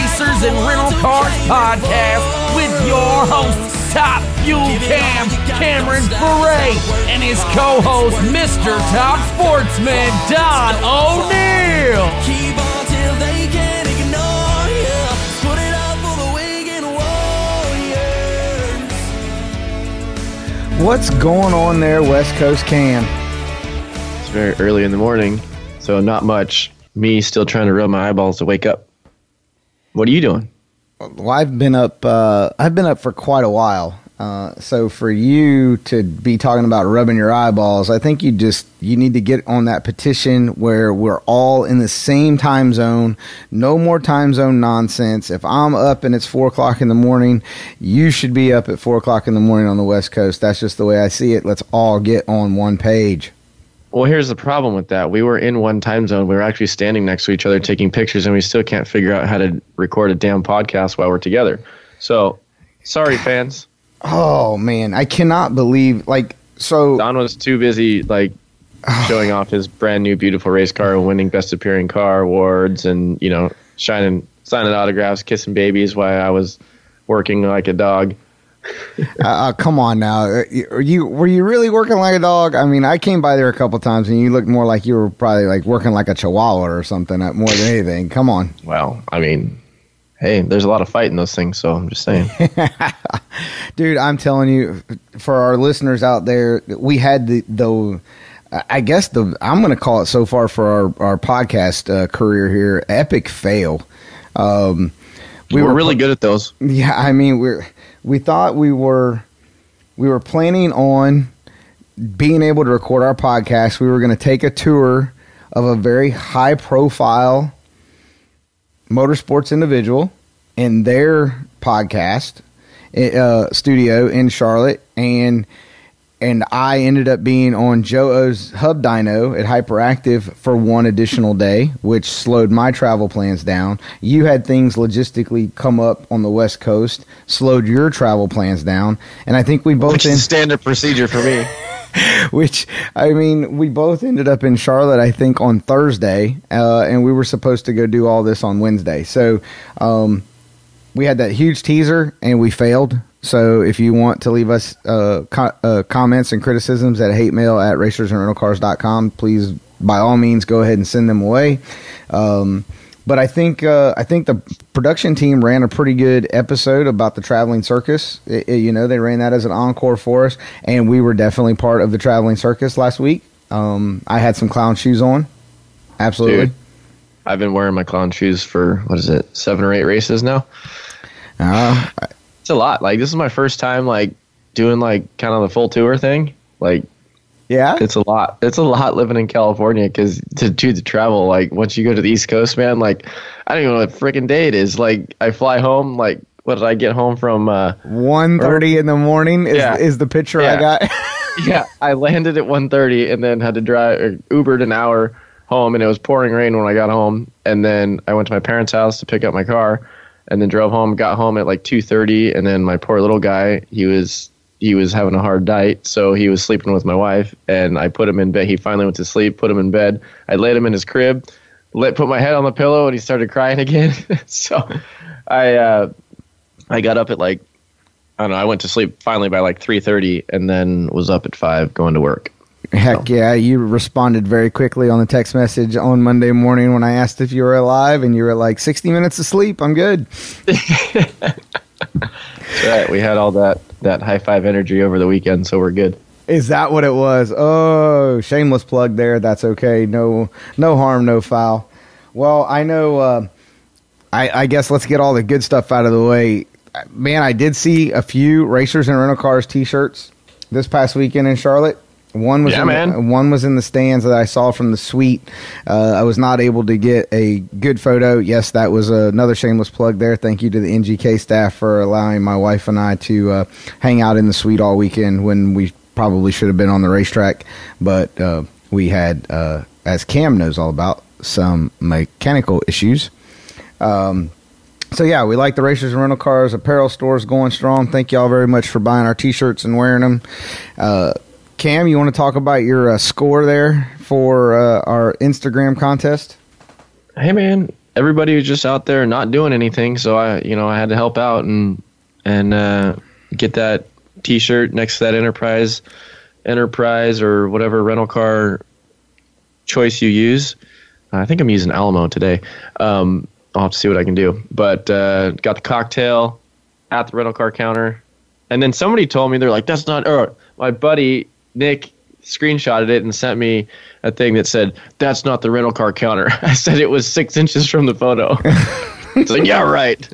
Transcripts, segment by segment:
Racers and Rental Cars podcast with your host, Top Fuel Cam, Cameron Ferré, and his co host, Mr. Top Sportsman, Don O'Neill. Keep on till they can't ignore you. Put it up for the Wigan Warriors. What's going on there, West Coast Cam? It's very early in the morning, so not much. Me still trying to rub my eyeballs to wake up. What are you doing? Well, I've been up. Uh, I've been up for quite a while. Uh, so for you to be talking about rubbing your eyeballs, I think you just you need to get on that petition where we're all in the same time zone. No more time zone nonsense. If I'm up and it's four o'clock in the morning, you should be up at four o'clock in the morning on the West Coast. That's just the way I see it. Let's all get on one page. Well, here's the problem with that. We were in one time zone. We were actually standing next to each other taking pictures, and we still can't figure out how to record a damn podcast while we're together. So, sorry, fans. Oh man, I cannot believe like so. Don was too busy like showing off his brand new beautiful race car and winning best appearing car awards, and you know, shining, signing autographs, kissing babies while I was working like a dog. uh, uh, come on now. Uh, Are you were you really working like a dog? I mean, I came by there a couple times and you looked more like you were probably like working like a chihuahua or something uh, more than anything. Come on. Well, I mean, hey, there's a lot of fight in those things, so I'm just saying. Dude, I'm telling you for our listeners out there, we had the the I guess the I'm going to call it so far for our our podcast uh, career here epic fail. Um we were really good at those. Yeah, I mean, we're we thought we were we were planning on being able to record our podcast. We were going to take a tour of a very high profile motorsports individual in their podcast uh, studio in Charlotte, and and I ended up being on Joe O's Hub Dyno at Hyperactive for one additional day, which slowed my travel plans down. You had things logistically come up on the West Coast, slowed your travel plans down, and I think we both Which is standard procedure for me. which I mean, we both ended up in Charlotte, I think, on Thursday, uh, and we were supposed to go do all this on Wednesday. So um, we had that huge teaser, and we failed. So if you want to leave us uh, co- uh, comments and criticisms at hate mail at racersandrentalcars.com, please, by all means, go ahead and send them away. Um, but I think uh, I think the production team ran a pretty good episode about the traveling circus. It- it- you know, they ran that as an encore for us, and we were definitely part of the traveling circus last week. Um, I had some clown shoes on, absolutely. Dude. I've been wearing my clown shoes for what is it, seven or eight races now. Uh, It's a lot. Like this is my first time like doing like kind of the full tour thing. Like yeah, it's a lot. It's a lot living in California because to do the travel, like once you go to the East Coast, man, like I don't even know what freaking day it is. Like I fly home. Like what did I get home from? uh one thirty in the morning is, Yeah. is the picture I got. Yeah, I landed at 1.30 and then had to drive or Ubered an hour home, and it was pouring rain when I got home. And then I went to my parents' house to pick up my car, and then drove home. Got home at like 2:30, and then my poor little guy, he was he was having a hard night, so he was sleeping with my wife, and I put him in bed. He finally went to sleep, put him in bed. I laid him in his crib, let put my head on the pillow, and he started crying again. so I uh, I got up at like I don't know. I went to sleep finally by like three thirty, and then was up at five going to work. Heck yeah, you responded very quickly on the text message on Monday morning when I asked if you were alive, and you were like, 60 minutes of sleep, I'm good. Right, we had all that that high five energy over the weekend, so we're good. Is that what it was? Oh, shameless plug there. That's okay. No, no harm, no foul. Well, I know. Uh, I, I guess let's get all the good stuff out of the way. Man, I did see a few racers and rental cars T-shirts this past weekend in Charlotte. One was Yeah, in The, one was in the stands that I saw from the suite. Uh, I was not able to get a good photo. Yes, that was another shameless plug there. Thank you to the NGK staff for allowing my wife and I to uh, hang out in the suite all weekend when we probably should have been on the racetrack, but uh, we had, uh, as Cam knows all about, some mechanical issues. Um, so yeah, we like the racers and rental cars apparel stores going strong. Thank y'all very much for buying our t-shirts and wearing them. Cam, you want to talk about your uh, score there for uh, our Instagram contest? Hey man, everybody was just out there not doing anything. So I, you know, I had to help out and and uh, get that T-shirt next to that Enterprise, Enterprise or whatever rental car choice you use. I think I'm using Alamo today. Um, I'll have to see what I can do. But uh, got the cocktail at the rental car counter, and then somebody told me they're like, "That's not." Or my buddy Nick screenshotted it and sent me a thing that said, "That's not the rental car counter." I said it was six inches from the photo. it's like, yeah, right.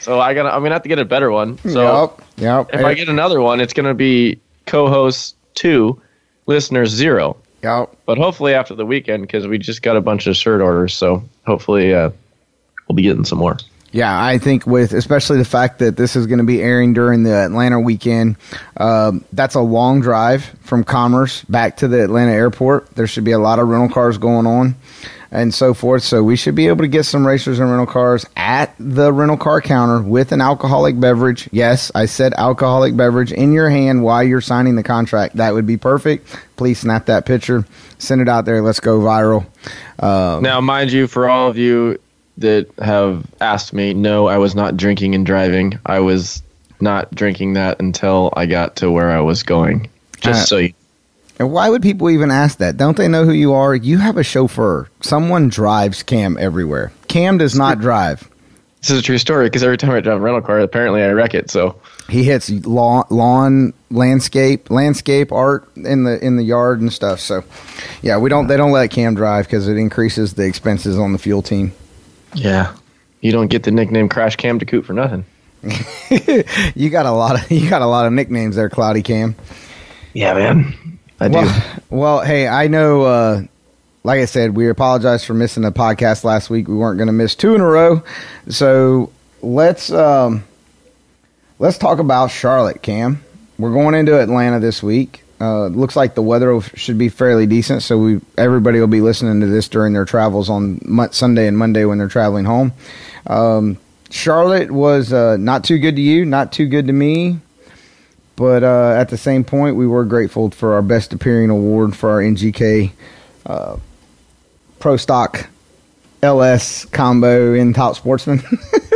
So I gotta, I'm gonna have to get a better one. So yep, yep. if I get another one, it's gonna be co-host two, listeners zero. yep. But hopefully after the weekend, because we just got a bunch of shirt orders, so hopefully uh, we'll be getting some more. Yeah, I think with especially the fact that this is going to be airing during the Atlanta weekend, um, that's a long drive from Commerce back to the Atlanta airport. There should be a lot of rental cars going on and so forth. So we should be able to get some racers and rental cars at the rental car counter with an alcoholic beverage. Yes, I said alcoholic beverage in your hand while you're signing the contract. That would be perfect. Please snap that picture, send it out there. Let's go viral. Um, Now, mind you, for all of you that have asked me, no, I was not drinking and driving. I was not drinking that until I got to where I was going. Just Uh, so you. And why would people even ask that? Don't they know who you are? You have a chauffeur. Someone drives Cam everywhere. Cam does not drive. This is a true story because every time I drive a rental car, apparently I wreck it. So He hits lawn, lawn, landscape, landscape art in the in the yard and stuff. So, yeah, we don't. They don't let Cam drive because it increases the expenses on the fuel team. Yeah, you don't get the nickname Crash Cam to Coot for nothing. You got a lot of you got a lot of nicknames there, Cloudy Cam. Yeah, man, I do. Well, well, hey, I know. Uh, like I said, we apologize for missing the podcast last week. We weren't going to miss two in a row, so let's um, let's talk about Charlotte, Cam. We're going into Atlanta this week. Uh, looks like the weather should be fairly decent, so we everybody will be listening to this during their travels on Sunday and Monday when they're traveling home. Um, Charlotte was uh, not too good to you, not too good to me. But uh, at the same point, we were grateful for our best appearing award for our NGK uh, Pro Stock LS combo in Top Sportsman.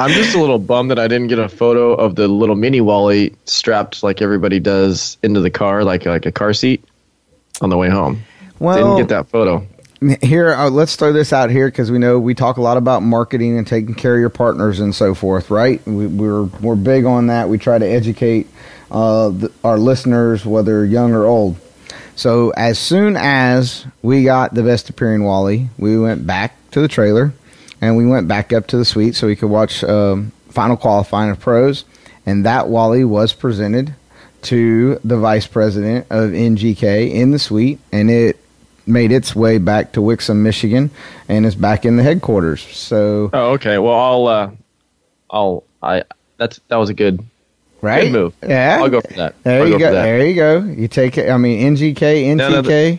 I'm just a little bummed that I didn't get a photo of the little mini Wally strapped like everybody does into the car, like like a car seat, on the way home. well, didn't get that photo. here uh, let's throw this out here because we know we talk a lot about marketing and taking care of your partners and so forth right we, we're we're big on that we try to educate uh, the, our listeners whether young or old so as soon as we got the best appearing wally we went back to the trailer and we went back up to the suite so we could watch um, final qualifying of pros and that wally was presented to the vice president of ngk in the suite and it made its way back to Wixom, Michigan, and is back in the headquarters. So, Oh, okay. Well, I'll uh, I'll I that's that was a good right, good move. Yeah, I'll go for that. There I'll you go go. There you go. You take it. I mean, NGK, None of the-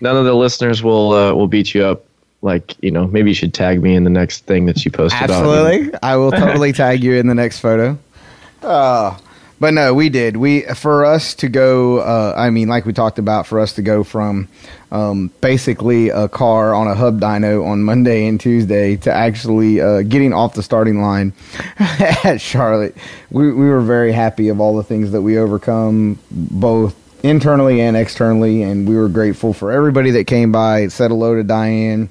None of the listeners will uh, will beat you up. Like you know, maybe you should tag me in the next thing that you post about. Absolutely, I will totally tag you in the next photo. Uh, but no, we did. We for us to go. Uh, I mean, like we talked about, for us to go from um, basically a car on a hub dyno on Monday and Tuesday to actually uh, getting off the starting line at Charlotte, we we were very happy of all the things that we overcome, both internally and externally, and we were grateful for everybody that came by, said hello to Diane.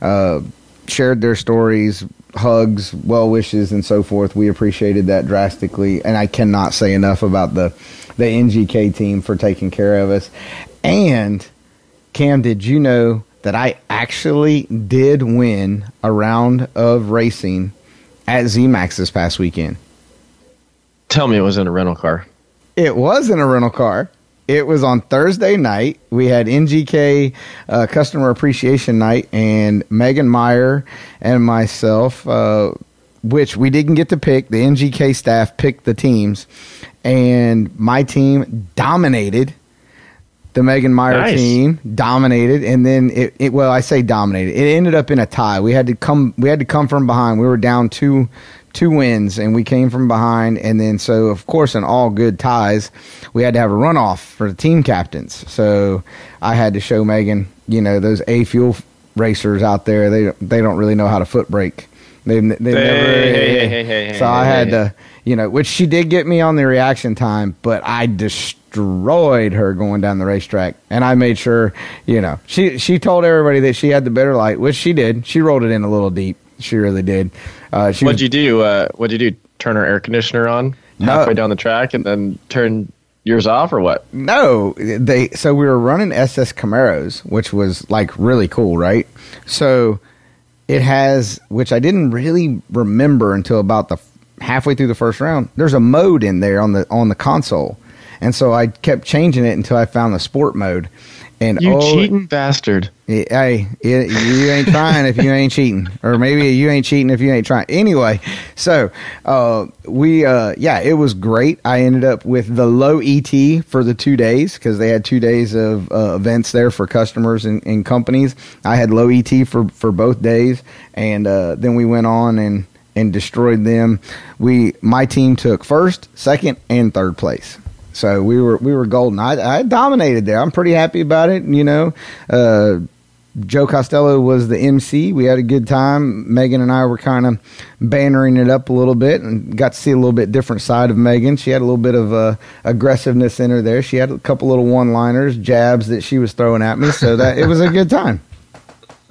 Uh, shared their stories, hugs, well wishes, and so forth. We appreciated that drastically, and I cannot say enough about the the NGK team for taking care of us. And Cam, did you know that I actually did win a round of racing at ZMAX this past weekend? Tell me it was in a rental car. It was in a rental car. It was on Thursday night. We had NGK uh, Customer Appreciation Night, and Megan Meyer and myself, uh, which we didn't get to pick. The NGK staff picked the teams, and my team dominated. The Megan Meyer Nice. team dominated, and then it, it. Well, I say dominated. It ended up in a tie. We had to come. We had to come from behind. We were down two, two wins, and we came from behind. And then, so of course, in all good ties, we had to have a runoff for the team captains. So I had to show Megan, you know, those A fuel racers out there. They they don't really know how to foot brake. They they Hey, never. hey, hey, hey, so I had to, you know, which she did get me on the reaction time, but I destroyed her going down the racetrack, and I made sure, you know, she she told everybody that she had the better light, which she did. She rolled it in a little deep. She really did. Uh, she What'd was- you do? Uh, what'd you do? Turn her air conditioner on No. halfway down the track and then turn yours off, or what? No, they. So we were running SS Camaros, which was like really cool, right? So it has, which I didn't really remember until about the halfway through the first round. There's a mode in there on the on the console, and so I kept changing it until I found the sport mode. And You oh, cheating bastard! Hey, it, you ain't trying if you ain't cheating, or maybe you ain't cheating if you ain't trying. Anyway, so uh, we, uh, yeah, it was great. I ended up with the low ET for the two days because they had two days of uh, events there for customers and, and companies. I had low ET for for both days, and uh, then we went on and and destroyed them. We, my team took first, second, and third place. So we were we were golden. I, I dominated there. I'm pretty happy about it. You know, uh, Joe Castello was the MC. We had a good time. Megan and I were kind of bannering it up a little bit and got to see a little bit different side of Megan. She had a little bit of uh, aggressiveness in her there. She had a couple little one-liners, jabs that she was throwing at me. So that it was a good time.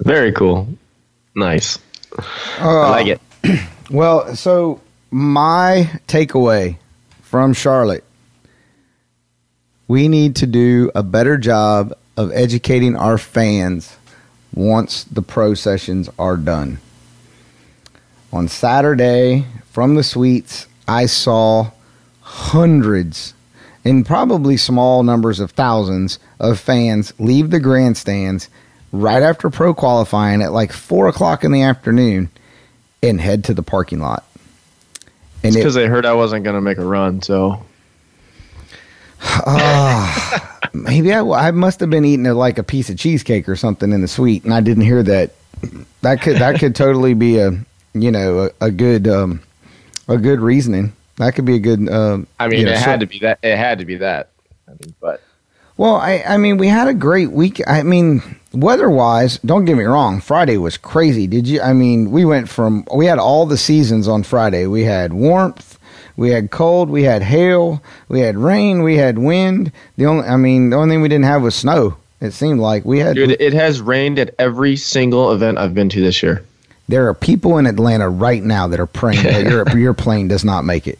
Very cool. Nice. Uh, I like it. Well, so my takeaway from Charlotte we need to do a better job of educating our fans once the pro sessions are done. On Saturday, from the suites, I saw hundreds and probably small numbers of thousands of fans leave the grandstands right after pro qualifying at like four o'clock in the afternoon and head to the parking lot. And it, Because they heard I wasn't gonna make a run, so maybe I, I must have been eating a, like a piece of cheesecake or something in the suite, and I didn't hear that. That could that could totally be a you know a, a good um, a good reasoning. That could be a good. Um, I mean, you know, it so- had to be that. It had to be that. I mean, but Well, I, I mean, we had a great week. I mean, weather-wise, don't get me wrong. Friday was crazy. Did you? I mean, we went from we had all the seasons on Friday. We had warmth, we had cold, we had hail, we had rain, we had wind. The only, I mean, the only thing we didn't have was snow. It seemed like we had. dude, it has rained at every single event I've been to this year. there are people in Atlanta right now that are praying that your your plane does not make it.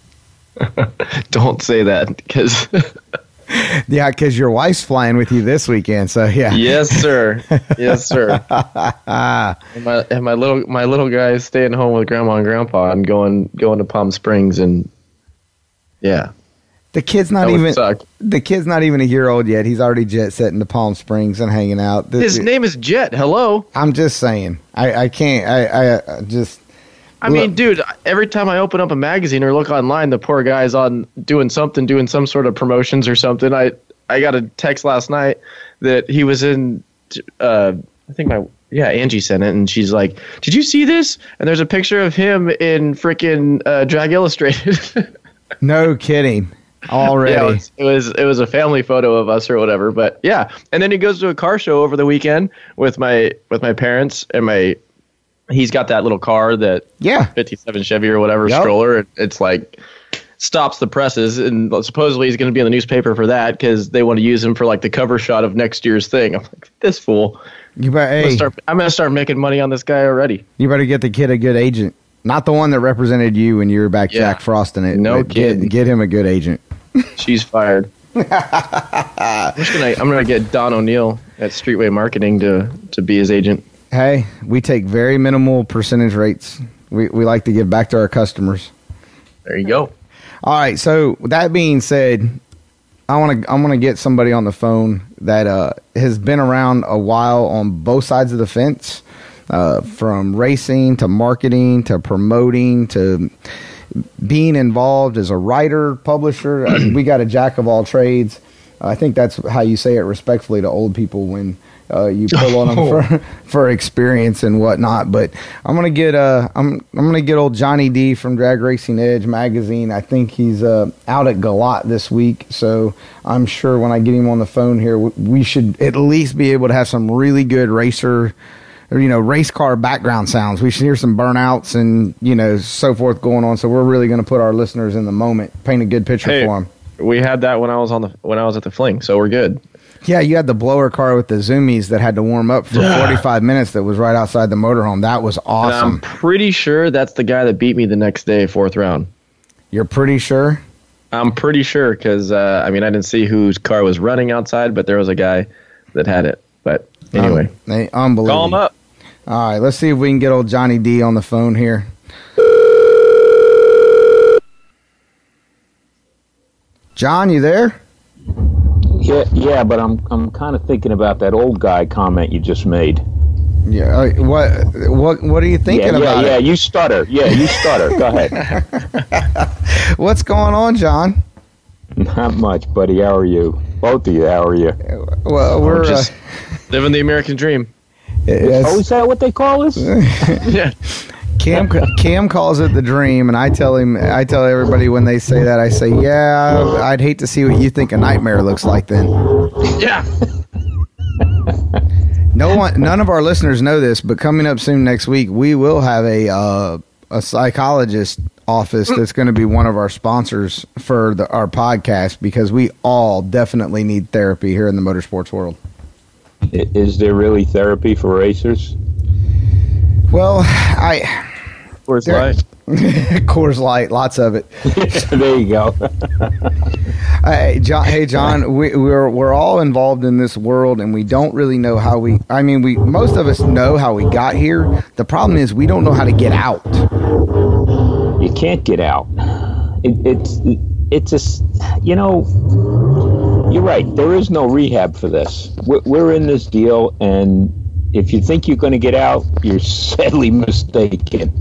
Don't say that because Yeah, because your wife's flying with you this weekend. So yeah, yes, sir, yes, sir. and my and my little my little guy is staying home with grandma and grandpa and going going to Palm Springs and yeah, the kid's not even suck. the kid's not even a year old yet. He's already jet setting to Palm Springs and hanging out. The- His name is Jet. Hello. I'm just saying. I, I can't. I, I I just. I Look- mean, dude, every time I open up a magazine or look online, the poor guy's on doing something, doing some sort of promotions or something. I I got a text last night that he was in. Uh, I think my yeah Angie sent it, and she's like, "Did you see this?" And there's a picture of him in freaking uh, Drag Illustrated. No kidding. Already. Yeah, it was, it was it was a family photo of us or whatever. But yeah, and then he goes to a car show over the weekend with my with my parents and my. He's got that little car that yeah. 57 Chevy or whatever Yep. stroller. It, it's like stops the presses, and supposedly he's going to be in the newspaper for that because they want to use him for like the cover shot of next year's thing. I'm like, this fool. You better. I'm gonna start, I'm gonna start making money on this guy already. you better get the kid a good agent. Not the one that represented you when you were back Yeah. Jack Frosting it. No but get, get him a good agent. She's fired. I'm gonna I'm gonna get Don O'Neill at Streetway Marketing to to be his agent. Hey, we take very minimal percentage rates. We we like to give back to our customers. There you go. All right. So with that being said, I want to I want to get somebody on the phone that uh, has been around a while on both sides of the fence, uh, from racing to marketing to promoting to being involved as a writer, publisher. We got a jack of all trades. I think that's how you say it respectfully to old people when uh, you pull on them for, for experience and whatnot. But I'm gonna get uh, I'm I'm gonna get old Johnny D from Drag Racing Edge magazine. I think he's uh, out at Galot this week, so I'm sure when I get him on the phone here, we should at least be able to have some really good racer you know race car background sounds. We should hear some burnouts and you know so forth going on. So we're really going to put our listeners in the moment, paint a good picture Hey. for them. We had that when I was on the when I was at the fling, so we're good. Yeah, you had the blower car with the zoomies that had to warm up for 45 minutes. That was right outside the motorhome. That was And awesome. I'm pretty sure that's the guy that beat me the next day, fourth round. You're pretty sure? I'm pretty sure because uh, I mean I didn't see whose car was running outside, but there was a guy that had it. But anyway, Um, they, unbelievable. call him up. All right, let's see if we can get old Johnny D on the phone here. John, you there? Yeah, yeah, but I'm I'm kind of thinking about that old guy comment you just made. Yeah. Uh, what what what are you thinking yeah, about yeah, yeah. it? You stutter. Yeah, you stutter. Go ahead. What's going on, John? Not much, buddy. How are you? Both of you. How are you? Well, we're just uh, living the American dream. It's- Oh, is that what they call us? yeah. Cam Cam calls it the dream, and I tell him, I tell everybody when they say that, I say, yeah, I'd hate to see what you think a nightmare looks like. Then Yeah. no one, none of our listeners know this, but coming up soon next week, we will have a uh, a psychologist office that's going to be one of our sponsors for the, our podcast because we all definitely need therapy here in the motorsports world. I- Is there really therapy for racers? Well, I Where's There- life? Coors Light, lots of it. there you go. Hey John, hey John, we, we're we're all involved in this world, and we don't really know how we. I mean, we most of us know how we got here. The problem is we don't know how to get out. you can't get out. It, it's it's just you know. You're right. There is no rehab for this. We're, in this deal, and if you think you're going to get out, you're sadly mistaken.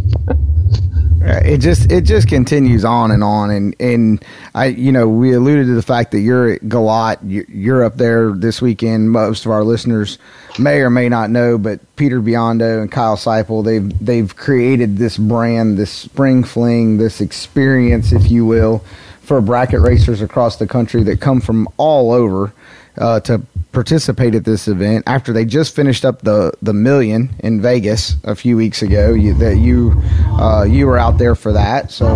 Uh, It just it just continues on and on, and and I you know we alluded to the fact that you're at Galot, you- you're up there this weekend. Most of our listeners may or may not know, but Peter Biondo and Kyle Seipel they've they've created this brand, this spring fling, this experience, if you will, for bracket racers across the country that come from all over uh, to participate at this event after they just finished up the the million in Vegas a few weeks ago. You, that you uh, you were out there for that, so.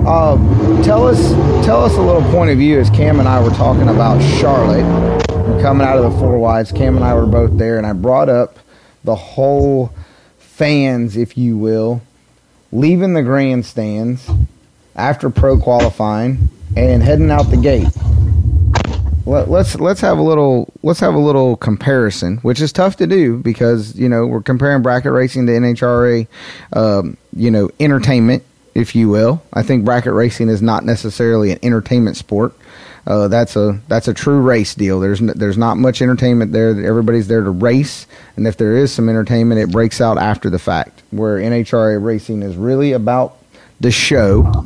Um, tell us, tell us a little point of view as Cam and I were talking about Charlotte and coming out of the four wides. Cam and I were both there, and I brought up the whole fans, if you will, leaving the grandstands after pro qualifying and heading out the gate. Let, let's let's have a little let's have a little comparison, which is tough to do because you know we're comparing bracket racing to NHRA, um, you know, entertainment, if you will. I think bracket racing is not necessarily an entertainment sport. Uh, that's a that's a true race deal. There's n- there's not much entertainment there. Everybody's there to race, and if there is some entertainment, it breaks out after the fact. Where NHRA racing is really about the show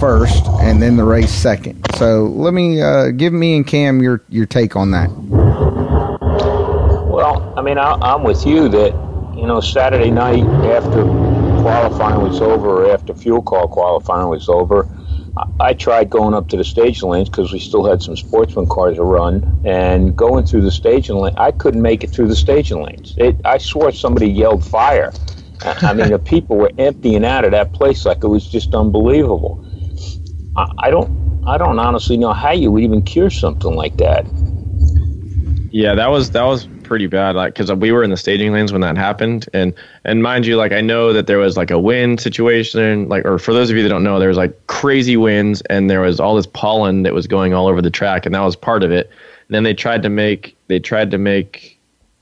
first, and then the race second. So let me uh, give me and Cam your your take on that. Well, I mean, I, I'm with you that, you know, Saturday night after qualifying was over, after fuel call qualifying was over, I, I tried going up to the staging lanes because we still had some sportsman cars to run, and going through the staging lane, I couldn't make it through the staging lanes. It, I swore somebody yelled fire. I, I mean, the people were emptying out of that place like it was just unbelievable. I, I don't, I don't honestly know how you would even cure something like that. Yeah, that was that was pretty bad. Like, because we were in the staging lanes when that happened, and and mind you, like I know that there was like a wind situation, like or for those of you that don't know, there was like crazy winds, and there was all this pollen that was going all over the track, and that was part of it. And then they tried to make they tried to make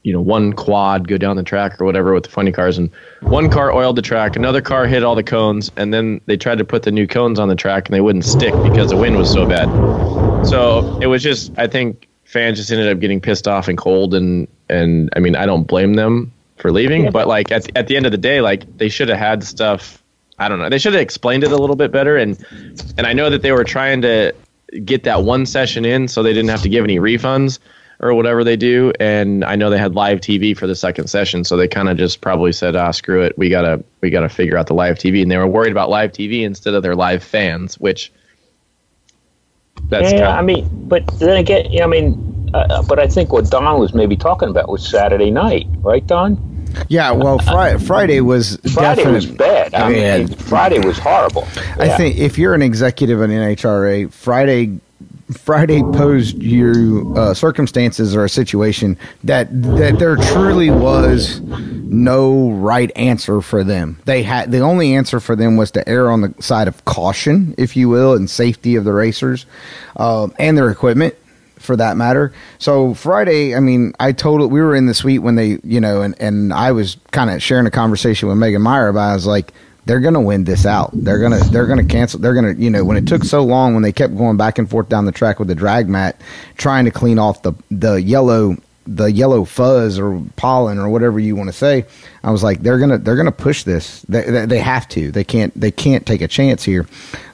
you know one quad go down the track or whatever with the funny cars, and one car oiled the track, another car hit all the cones, and then they tried to put the new cones on the track, and they wouldn't stick because the wind was so bad. So it was just, I think fans just ended up getting pissed off and cold, and and I mean, I don't blame them for leaving, but like at at the end of the day, like they should have had stuff. I don't know. They should have explained it a little bit better, and and I know that they were trying to get that one session in, so they didn't have to give any refunds or whatever they do. And I know they had live TV for the second session, so they kind of just probably said, "Ah, screw it. We gotta we gotta figure out the live TV." And they were worried about live TV instead of their live fans, which that's yeah, kinda- I mean, but then again, yeah, I mean, uh, but I think what Don was maybe talking about was Saturday night, right, Don? Yeah, well, Friday, Friday was Friday was bad. I Yeah. mean, Friday was horrible. I think if you're an executive in NHRA, Friday Friday posed you uh, circumstances or a situation that that there truly was no right answer for them. They had the only answer for them was to err on the side of caution, if you will, and safety of the racers um, and their equipment for that matter. So Friday, I mean, I told we were in the suite when they, you know, and and I was kind of sharing a conversation with Megan Meyer about. I was like, they're gonna win this out. They're gonna they're gonna cancel. They're gonna you know when it took so long when they kept going back and forth down the track with the drag mat, trying to clean off the the yellow the yellow fuzz or pollen or whatever you want to say. I was like, they're gonna they're gonna push this. They, they, they have to. They can't they can't take a chance here.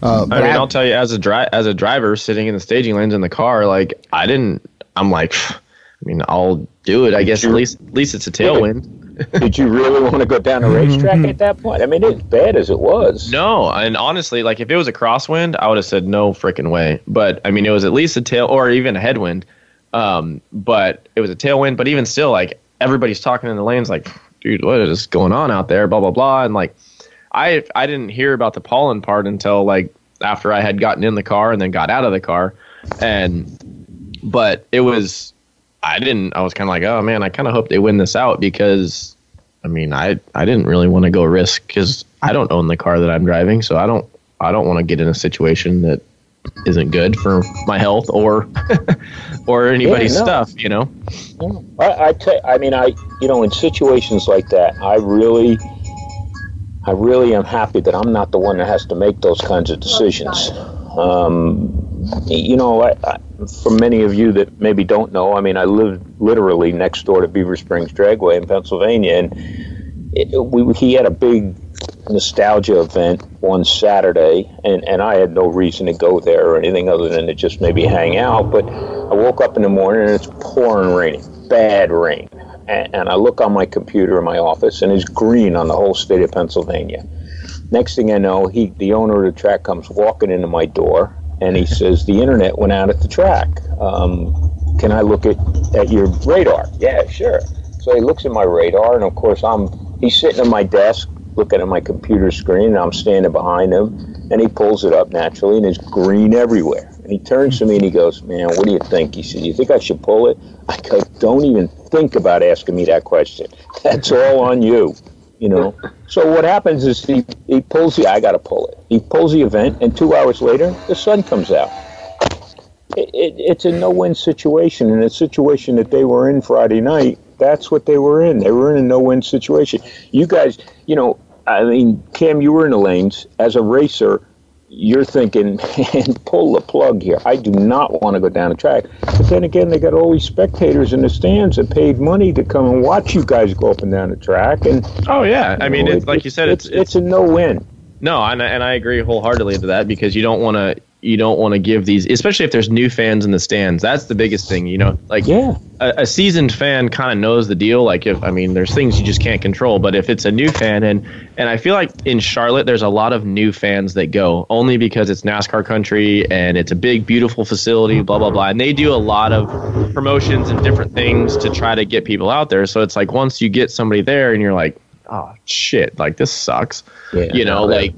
Uh, I but mean, I- I'll tell you, as a dri- as a driver sitting in the staging lanes in the car, like I didn't. I'm like, I mean, I'll do it. I guess at least at least it's a tailwind. Did you really want to go down a racetrack at that point? I mean, as bad as it was. No, and honestly, like if it was a crosswind, I would have said no freaking way. But I mean, it was at least a tail or even a headwind. Um, but it was a tailwind. But even still, like everybody's talking in the lanes, like, dude, what is going on out there? Blah blah blah. And like, I I didn't hear about the pollen part until like after I had gotten in the car and then got out of the car, and but it was I didn't. I was kind of like, oh man, I kind of hope they win this out because, I mean, I I didn't really want to go risk because I don't own the car that I'm driving, so I don't I don't want to get in a situation that isn't good for my health or or anybody's no. stuff, you know. I, I tell, I mean, I, you know, in situations like that, I really, I really am happy that I'm not the one that has to make those kinds of decisions. Um, you know, I, I, for many of you that maybe don't know, I mean, I live literally next door to Beaver Springs Dragway in Pennsylvania, and it, we, he had a big nostalgia event one Saturday, and, and I had no reason to go there or anything other than to just maybe hang out. But I woke up in the morning and it's pouring raining, bad rain. And, and I look on my computer in my office and it's green on the whole state of Pennsylvania. Next thing I know, he the owner of the track comes walking into my door and he says the internet went out at the track. Um, can I look at, at your radar? Yeah, sure. So he looks at my radar, and of course I'm he's sitting at my desk looking at my computer screen, and I'm standing behind him, and he pulls it up naturally, and it's green everywhere. And he turns to me and he goes, "Man, what do you think?" He said, "You think I should pull it?" I go, "Don't even think about asking me that question. That's all on you." You know. So what happens is he he pulls the I got to pull it. He pulls the event, and two hours later, the sun comes out it, it, it's a no-win situation, and a situation that they were in Friday night. That's what they were in. They were in a no-win situation. You guys, you know, I mean, Cam, you were in the lanes as a racer. You're thinking, man, pull the plug here. I do not want to go down the track. But then again, they got all these spectators in the stands that paid money to come and watch you guys go up and down the track. And Oh yeah, I mean, know, it's like you said, it's it's, a no-win. No, and I- and I agree wholeheartedly to that because you don't want to you don't want to give these, especially if there's new fans in the stands. That's the biggest thing, you know. Like Yeah. a, a seasoned fan kind of knows the deal. Like if I mean, there's things you just can't control, but if it's a new fan, and and I feel like in Charlotte, there's a lot of new fans that go only because it's NASCAR country and it's a big, beautiful facility, blah blah blah, and they do a lot of promotions and different things to try to get people out there. So it's like once you get somebody there, and you're like, oh shit, like this sucks, Yeah. you know, like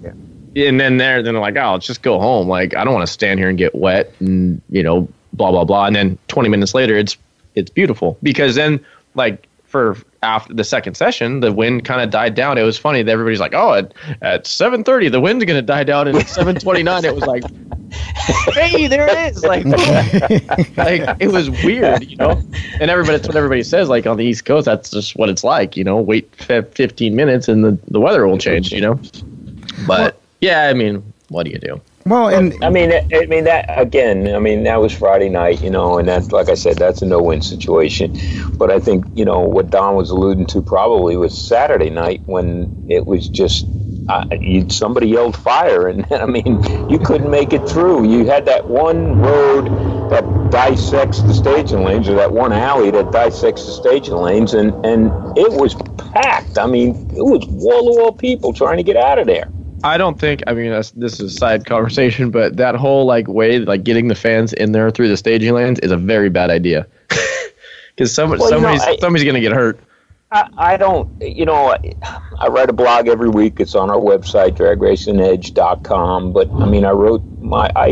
and then there, then they're like, oh, let's just go home. Like, I don't want to stand here and get wet and, you know, blah, blah, blah. And then 20 minutes later, it's, it's beautiful because then like for after the second session, the wind kind of died down. It was funny that everybody's like, oh, at, at 730, the wind's going to die down. And at 729, it was like, hey, there it is. Like, like it was weird, you know? And everybody, that's what everybody says. Like on the East Coast, that's just what it's like, you know, wait f- 15 minutes and the, the weather will change, you know? But yeah, I mean, what do you do? well, and I mean, I I mean that again. I mean, that was Friday night, you know, and that's like I said, that's a no-win situation. But I think you know what Don was alluding to probably was Saturday night when it was just uh, you, somebody yelled fire, and I mean, you couldn't make it through. You had that one road that dissects the staging lanes, or that one alley that dissects the staging lanes, and and it was packed. I mean, it was wall-to-wall people trying to get out of there. I don't think. I mean, that's, this is a side conversation, but that whole like way, like getting the fans in there through the staging lanes, is a very bad idea. Because somebody, Well, you know, somebody's I- somebody's gonna get hurt. I, I don't, you know, I, I write a blog every week. It's on our website, dragracingedge.com. But I mean, I wrote my, I,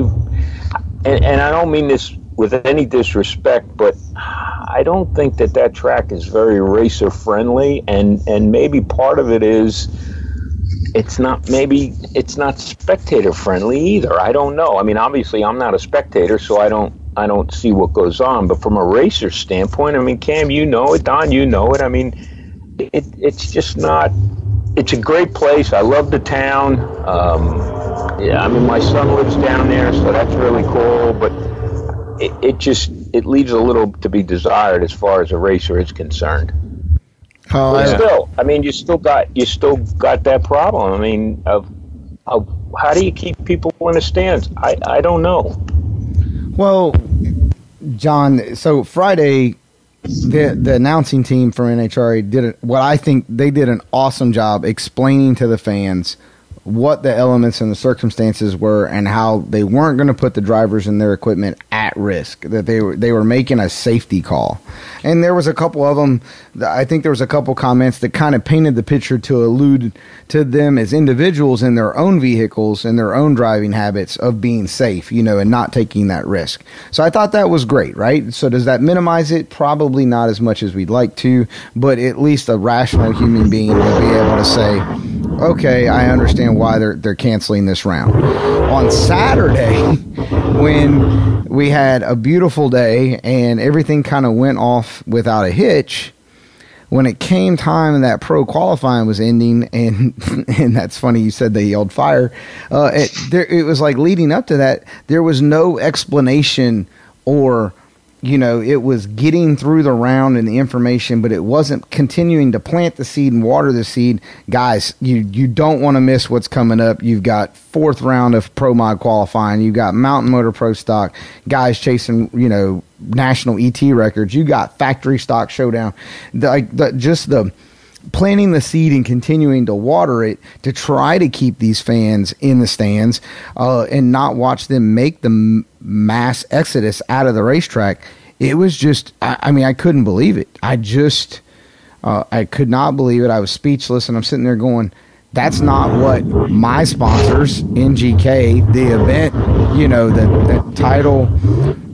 and, and I don't mean this with any disrespect, but I don't think that that track is very racer friendly. And, and maybe part of it is, it's not maybe it's not spectator friendly either. I don't know. I mean, obviously, I'm not a spectator, so I don't I don't see what goes on. But from a racer standpoint, I mean, Cam, you know it, Don, you know it. I mean, it it's just not. It's a great place. I love the town. Um, yeah, I mean, my son lives down there, so that's really cool. But it, it just it leaves a little to be desired as far as a racer is concerned. Oh, But I- still, I mean, you still got you still got that problem. I mean, of, of how do you keep people in the stands? I, I don't know. Well, John, so Friday, the the announcing team for NHRA did it, what I think they did an awesome job explaining to the fans what the elements and the circumstances were and how they weren't going to put the drivers and their equipment at risk that they were they were making a safety call. And there was a couple of them i think there was a couple comments that kind of painted the picture to allude to them as individuals in their own vehicles and their own driving habits of being safe you know and not taking that risk. So i thought that was great right? So does that minimize it? Probably not as much as we'd like to but at least a rational human being would be able to say okay, I understand why they're they're canceling this round. On Saturday, when we had a beautiful day and everything kind of went off without a hitch, when it came time that pro qualifying was ending, and and that's funny you said they yelled fire. Uh, it there it was like leading up to that, there was no explanation or you know, it was getting through the round and the information, but it wasn't continuing to plant the seed and water the seed. Guys, you you don't want to miss what's coming up. You've got fourth round of pro mod qualifying. You've got Mountain Motor Pro Stock guys chasing, you know, national ET records. You got factory stock showdown. Like just the planting the seed and continuing to water it to try to keep these fans in the stands uh, and not watch them make the mass exodus out of the racetrack. It was just, I, I mean, I couldn't believe it. I just, uh, I could not believe it. I was speechless, and I'm sitting there going, "That's not what my sponsors, NGK, the event, you know, the, the title,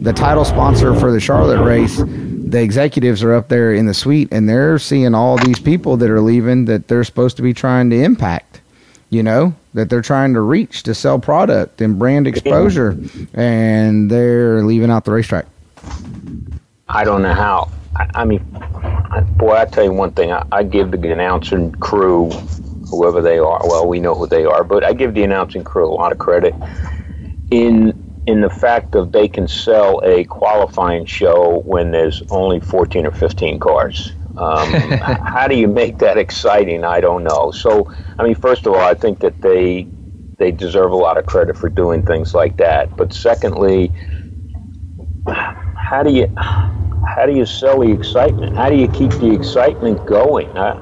the title sponsor for the Charlotte race." The executives are up there in the suite, and they're seeing all these people that are leaving that they're supposed to be trying to impact. You know that they're trying to reach to sell product and brand exposure, and they're leaving out the racetrack. I don't know how. I, I mean, I, boy, I tell you one thing. I, I give the announcing crew, whoever they are, well, we know who they are, but I give the announcing crew a lot of credit in in the fact of they can sell a qualifying show when there's only 14 or 15 cars. Um, how do you make that exciting? I don't know. So, I mean, first of all, I think that they they deserve a lot of credit for doing things like that. But secondly, how do you how do you sell the excitement? How do you keep the excitement going? I,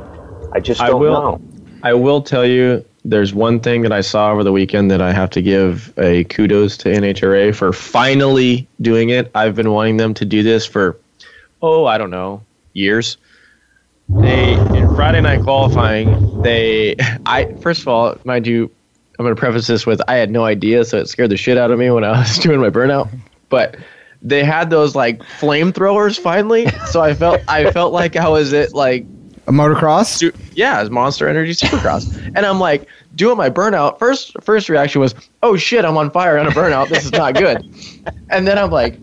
I just don't I will- know. I will tell you, there's one thing that I saw over the weekend that I have to give a kudos to NHRA for finally doing it. I've been wanting them to do this for, oh, I don't know, years. They in Friday night qualifying, they I first of all, mind you, I'm gonna preface this with I had no idea, so it scared the shit out of me when I was doing my burnout. But they had those like flamethrowers finally, so I felt I felt like I was at like A motocross? Su- yeah, it's Monster Energy Supercross. and I'm like doing my burnout. First first reaction was, "Oh shit, I'm on fire on a burnout. This is not good." and then I'm like,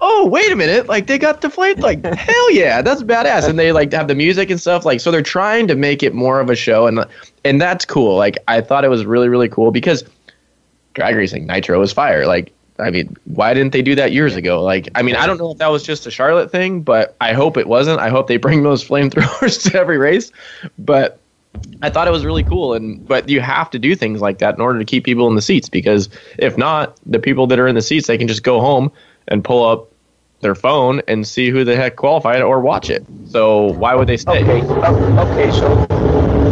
"Oh, wait a minute. Like they got deflated like hell yeah, that's badass." And they like have the music and stuff like so they're trying to make it more of a show and and that's cool. Like I thought it was really really cool because drag racing nitro is fire. Like I mean, why didn't they do that years ago? Like, I mean, I don't know if that was just a Charlotte thing, but I hope it wasn't. I hope they bring those flamethrowers to every race. But I thought it was really cool, and but you have to do things like that in order to keep people in the seats because if not, the people that are in the seats they can just go home and pull up their phone and see who the heck qualified or watch it. So why would they stay? Okay, okay, so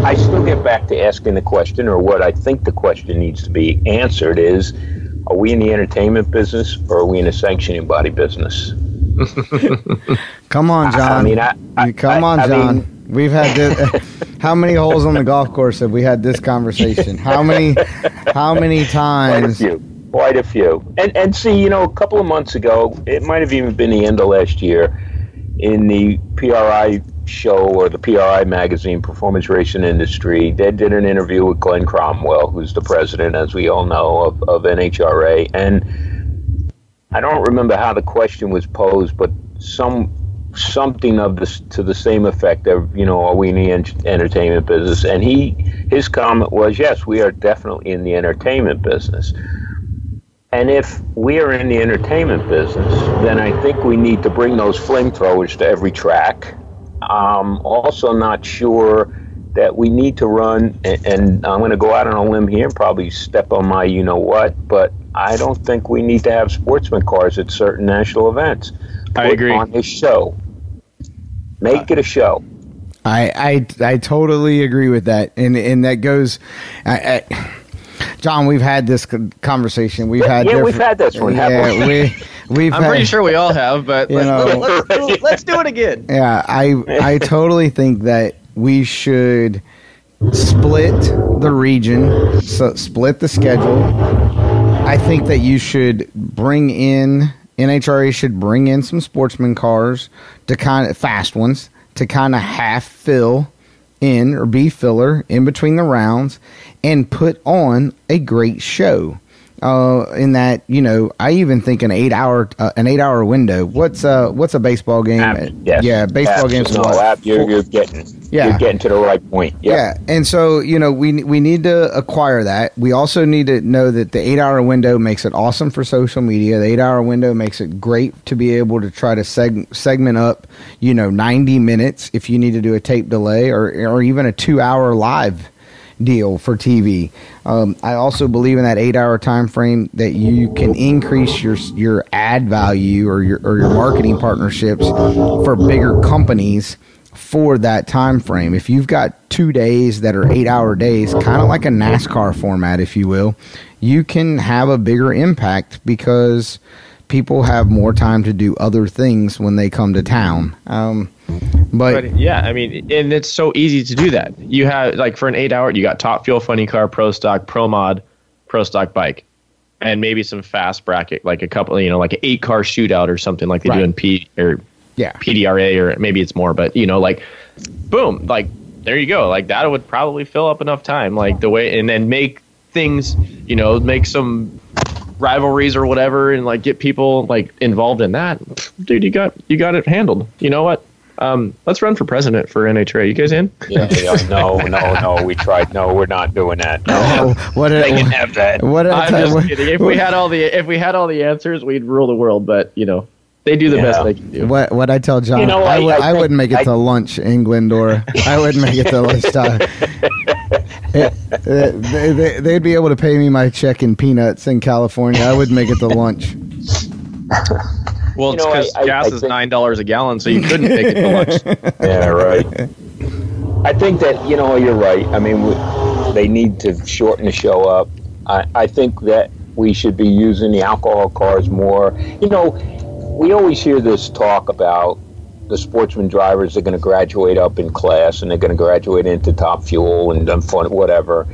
I still get back to asking the question, or what I think the question needs to be answered is: Are we in the entertainment business, or are we in the sanctioning body business? Come on, John. I mean, I, I come on, I John. mean, We've had this. how many holes on the golf course have we had this conversation? How many? How many Quite a times? few. Quite a few. And and see, you know, a couple of months ago, it might have even been the end of last year, in the PRI show or the PRI magazine, Performance Racing Industry, they did an interview with Glen Cromwell, who's the president, as we all know, of, of NHRA. And I don't remember how the question was posed, but some something of this to the same effect of you know are we in the en- entertainment business and he his comment was yes we are definitely in the entertainment business and if we are in the entertainment business, then I think we need to bring those flamethrowers to every track. Um, also, not sure that we need to run, and, and I'm going to go out on a limb here and probably step on my you know what, but I don't think we need to have sportsman cars at certain national events. I Put agree. On a show, make it a show. I, I I totally agree with that, and and that goes. I, I, John, we've had this conversation. We've had Yeah, we've had this one, Yeah, we we've. I'm had, pretty sure we all have, but You let, know. let, let's, let's do it again. Yeah, I I totally think that we should split the region, so split the schedule. I think that you should bring in NHRA should bring in some sportsman cars to kind of fast ones to kind of half fill in or be filler in between the rounds and put on a great show. Uh, in that you know, I even think an eight hour uh, an eight hour window. What's uh what's a baseball game? Yes. Yeah, baseball games. No, you're, you're getting Yeah. you're getting to the right point. Yep. Yeah, and so you know we we need to acquire that. We also need to know that the eight hour window makes it awesome for social media. The eight hour window makes it great to be able to try to seg- segment up, you know, ninety minutes if you need to do a tape delay or or even a two hour live deal for TV. Um, I also believe in that eight hour time frame that you can increase your your ad value or your or your marketing partnerships for bigger companies for that time frame. If you've got two days that are eight hour days, kind of like a NASCAR format, if you will, you can have a bigger impact because people have more time to do other things when they come to town. Um, but, But yeah, I mean, and it's so easy to do that. You have like for an eight hour, you got top fuel, funny car, pro stock, pro mod, pro stock bike, and maybe some fast bracket, like a couple, you know, like an eight car shootout or something like they do in P or yeah, PDRA or maybe it's more, but you know, like boom, like there you go. Like that would probably fill up enough time, like the way, and then make things, you know, make some rivalries or whatever, and like get people like involved in that. Dude, you got you got it handled. You know what? Um, let's run for president for NHRA. You guys in? Yeah, yeah, no, no, no. We tried. No, we're not doing that. No, Oh, what did, they can have that. what did I I'm just what- kidding. If we had all the if we had all the answers, we'd rule the world. But you know, they do the Yeah. best they can do. What what I tell John? You know, I, I- would, I, I wouldn't make it I- to lunch in Glendora. I wouldn't make it to lunchtime. It- they, they, they'd be able to pay me my check in peanuts in California. I would make it to lunch. Well, You it's because I- I- gas I is nine dollars a gallon, so you couldn't make it to lunch. Yeah, right. I think that you know you're right. I mean, we, they need to shorten the show up. I, I think that we should be using the alcohol cars more. You know, we always hear this talk about the sportsman drivers are going to graduate up in class and they're going to graduate into top fuel and done fun whatever.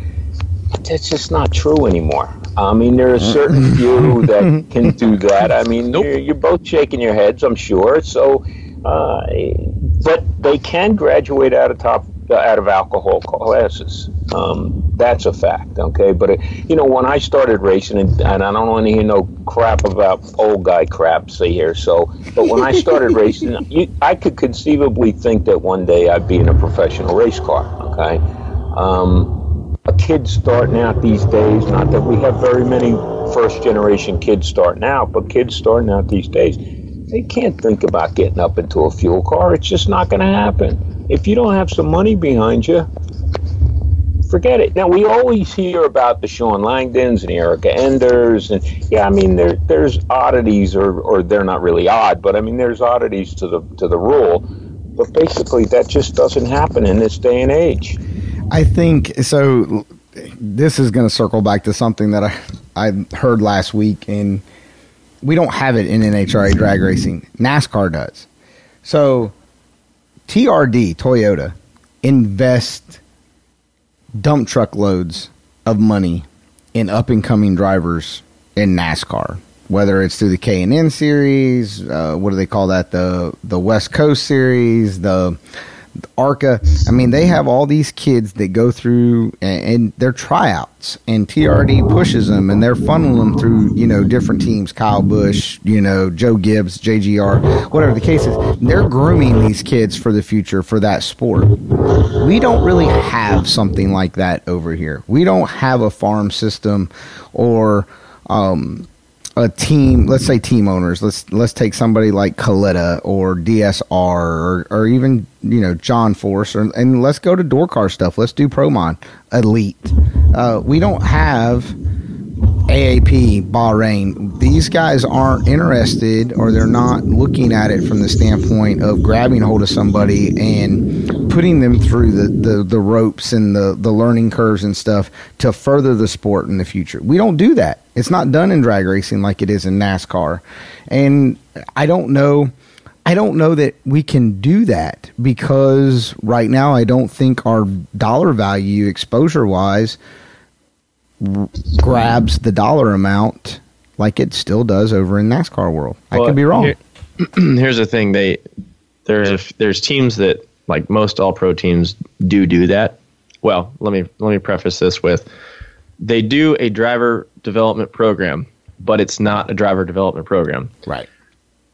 That's just not true anymore. I mean, there are certain few that can do that. I mean, Nope. you're, you're both shaking your heads, I'm sure. So, uh, but they can graduate out of top out of alcohol classes. Um, that's a fact, okay. But it, you know, when I started racing, and, and I don't want to hear no crap about old guy crap, say here. So, but when I started racing, you, I could conceivably think that one day I'd be in a professional race car, okay. Um, a kid starting out these days, not that we have very many first generation kids starting out, but kids starting out these days, they can't think about getting up into a fuel car. It's just not going to happen. If you don't have some money behind you, forget it. Now we always hear about the Shawn Langdons and Erica Enders, and yeah, I mean there there's oddities, or or they're not really odd, but I mean there's oddities to the to the rule. But basically, that just doesn't happen in this day and age. I think so. This is going to circle back to something that I I heard last week, and we don't have it in NHRA drag racing. NASCAR does. So TRD Toyota invest dump truck loads of money in up and coming drivers in NASCAR. Whether it's through the K and N series, uh, what do they call that? The the West Coast series, the ARCA. I mean, they have all these kids that go through and, and their tryouts, and TRD pushes them, and they're funneling them through, you know, different teams. Kyle Busch, you know, Joe Gibbs, JGR, whatever the case is. They're grooming these kids for the future for that sport. We don't really have something like that over here. We don't have a farm system or. Um, a team, let's say team owners, let's let's take somebody like Kalitta or DSR or, or even you know John Force, or, and let's go to door car stuff. Let's do Pro Mod Elite. Uh, we don't have AAP Bahrain. These guys aren't interested, or they're not looking at it from the standpoint of grabbing hold of somebody and putting them through the, the, the ropes and the, the learning curves and stuff to further the sport in the future. We don't do that. It's not done in drag racing like it is in NASCAR. And I don't know I don't know that we can do that because right now I don't think our dollar value exposure wise r- grabs the dollar amount like it still does over in NASCAR world. I could be wrong. here- here's the thing: they there's there's teams that like most all pro teams do do that. Well, let me let me preface this with they do a driver development program, but it's not a driver development program. right.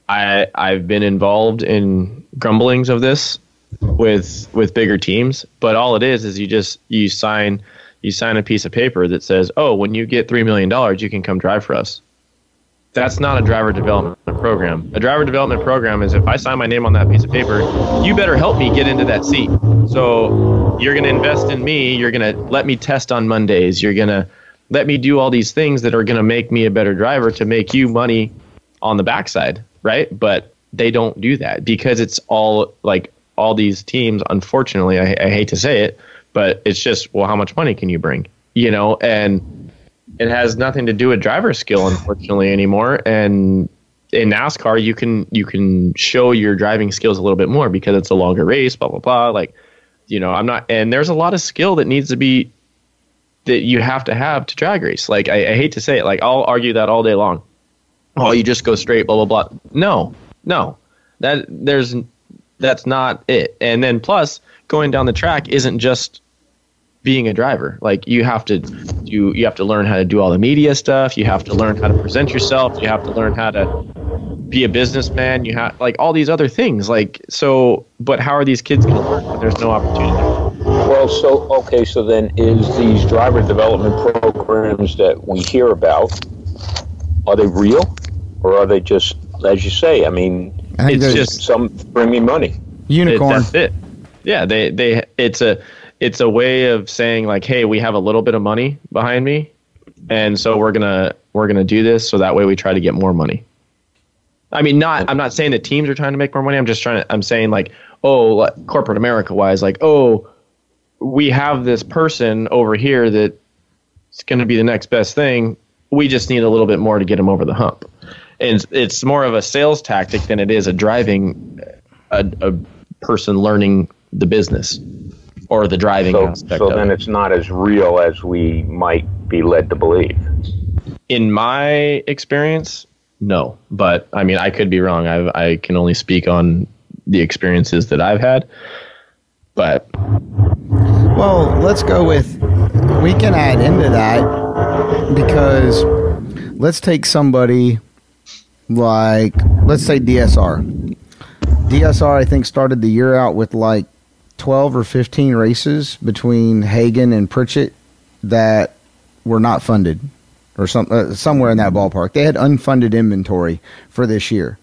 I I've been involved in grumblings of this with with bigger teams, but all it is is you just you sign you sign a piece of paper that says, "Oh, when you get 3 million dollars, you can come drive for us." That's not a driver development program. A driver development program is if I sign my name on that piece of paper, you better help me get into that seat. So you're going to invest in me. You're going to let me test on Mondays. You're going to let me do all these things that are going to make me a better driver to make you money on the backside, right? But they don't do that because it's all like all these teams. Unfortunately, I, I hate to say it, but it's just well, how much money can you bring? You know, and it has nothing to do with driver skill, unfortunately, anymore. And in NASCAR, you can you can show your driving skills a little bit more because it's a longer race. Blah blah blah. Like, you know, I'm not, and there's a lot of skill that needs to be that you have to have to drag race. Like, I, I hate to say it, like I'll argue that all day long. Oh, you just go straight, blah blah blah. No, no, that there's that's not it. And then plus, going down the track isn't just being a driver. Like you have to you you have to learn how to do all the media stuff. You have to learn how to present yourself. You have to learn how to be a businessman. You have like all these other things. Like so, but how are these kids going to learn when there's no opportunity? Well, so okay, so then is these driver development programs that we hear about are they real or are they just as you say? I mean, I It's just- some bring me money. It, unicorn. that's it. Yeah, they they it's a it's a way of saying like, hey, we have a little bit of money behind me, and so we're gonna we're gonna do this so that way we try to get more money. I mean, not I'm not saying that teams are trying to make more money. I'm just trying to I'm saying like, oh, like corporate America wise, like, oh, we have this person over here that it's going to be the next best thing. We just need a little bit more to get him over the hump. And it's, more of a sales tactic than it is a driving a, a person learning the business or the driving So, aspect so then it. it's not as real as we might be led to believe. In my experience, no. But I mean, I could be wrong. I I can only speak on the experiences that I've had. But Well, let's go with. We can add into that because let's take somebody like, let's say DSR. DSR, I think, started the year out with like 12 or 15 races between Hagen and Pritchett that were not funded or some, uh, somewhere in that ballpark. They had unfunded inventory for this year.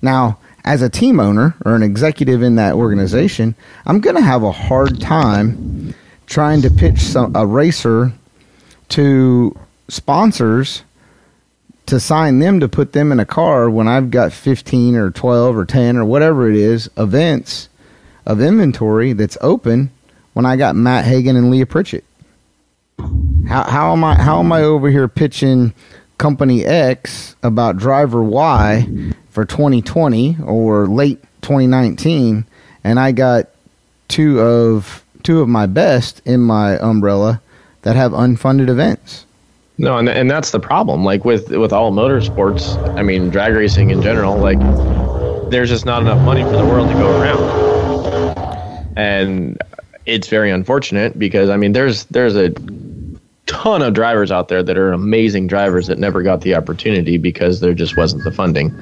Now, as a team owner or an executive in that organization, I'm going to have a hard time trying to pitch some, a racer to sponsors to sign them to put them in a car when I've got 15 or 12 or 10 or whatever it is events of inventory that's open when I got Matt Hagen and Leah Pritchett. How, how am I how am I over here pitching company X about driver Y for 2020 or late 2019 and I got two of two of my best in my umbrella that have unfunded events. No, and and that's the problem. Like with with all motorsports, I mean, drag racing in general, like there's just not enough money for the world to go around, and it's very unfortunate because I mean, there's there's a ton of drivers out there that are amazing drivers that never got the opportunity because there just wasn't the funding.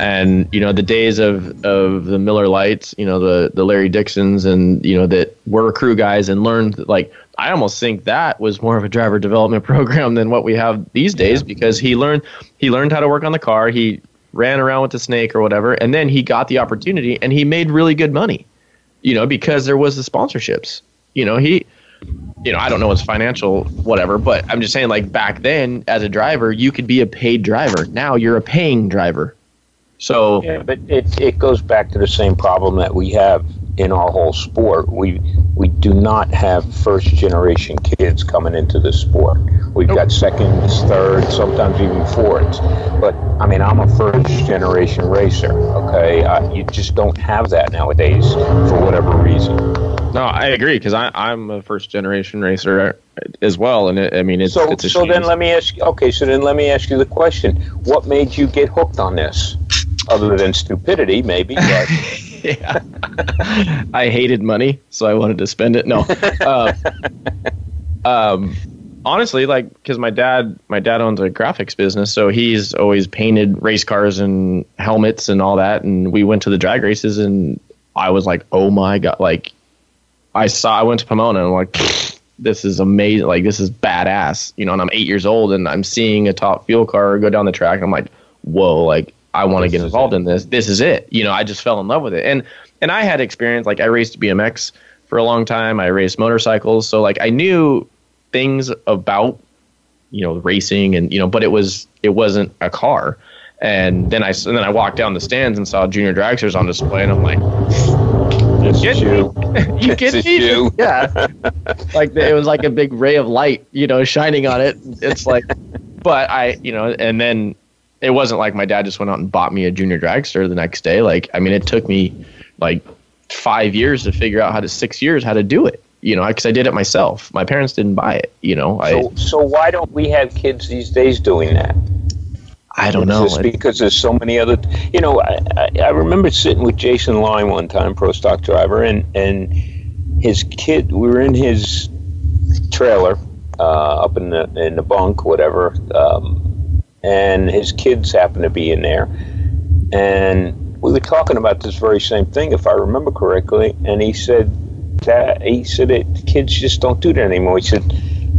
And you know the days of, of the Miller Lites, you know the the Larry Dixons, and you know that were crew guys and learned like I almost think that was more of a driver development program than what we have these days because he learned he learned how to work on the car. He ran around with the snake or whatever, and then he got the opportunity and he made really good money. You know because there was the sponsorships. You know he you know, I don't know his financial whatever, but I'm just saying like back then as a driver, you could be a paid driver. Now you're a paying driver. So Yeah, but it, it goes back to the same problem that we have in our whole sport. We we do not have first generation kids coming into the sport. We've got seconds, thirds, sometimes even fourths. But I mean, I'm a first generation racer. Okay, uh, you just don't have that nowadays for whatever reason. no, I agree because I'm a first generation racer as well, and it, I mean it's So it's a so shame. then let me ask. you. Okay, so then let me ask you the question: What made you get hooked on this? Other than stupidity, maybe. But yeah. I hated money, so I wanted to spend it. No, uh, um, honestly, like because my dad, my dad owns a graphics business, so he's always painted race cars and helmets and all that. And we went to the drag races, and I was like, oh my god! Like I saw, I went to Pomona, and I'm like. This is amazing! Like this is badass, you know. And I'm eight years old, and I'm seeing a top fuel car go down the track. And I'm like, whoa! Like I want to get involved in this. This is it. You know, I just fell in love with it. And and I had experience like I raced BMX for a long time. I raced motorcycles, so like I knew things about you know racing and you know, but it was it wasn't a car. And then I and then I walked down the stands and saw junior dragsters on display, and I'm like, this Get you. you get This me? you. Yeah, like it was like a big ray of light, you know, shining on it. It's like, but I, you know, and then it wasn't like my dad just went out and bought me a junior dragster the next day. Like, I mean, it took me like five years to figure out how to six years how to do it. You know, because I did it myself. My parents didn't buy it. You know, I So, so why don't we have kids these days doing that? I don't know. Just because there's so many other, you know, I, I, I remember sitting with Jason Line one time, pro stock driver, and and his kid. We were in his trailer uh, up in the in the bunk, whatever, um, and his kids happened to be in there, and we were talking about this very same thing, if I remember correctly. And he said that he said that kids just don't do that anymore. He said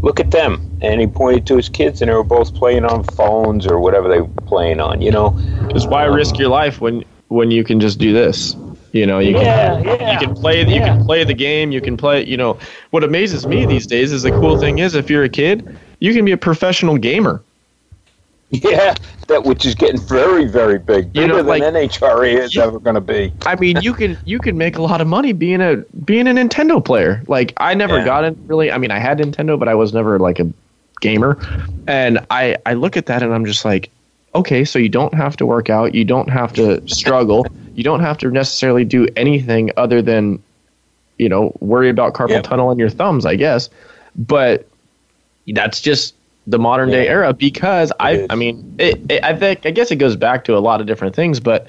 look at them. And he pointed to his kids, and they were both playing on phones or whatever they were playing on, you know? Just why risk your life when when you can just do this? You know, you can Yeah, yeah, you can play you can play the game. You can play. You know, what amazes me these days is the cool thing is if you're a kid, you can be a professional gamer. Yeah, that which is getting very, very big. You Bigger know, than like- NHRA is ever going to be. I mean, you can you can make a lot of money being a being a Nintendo player. Like I never Yeah. got it really. I mean, I had Nintendo, but I was never like a gamer. And I I look at that and I'm just like, okay, so you don't have to work out, you don't have to struggle, you don't have to necessarily do anything other than, you know, worry about carpal Yep. tunnel in your thumbs, I guess. But that's just the modern day era because I is. I mean it, it, I think I guess it goes back to a lot of different things, but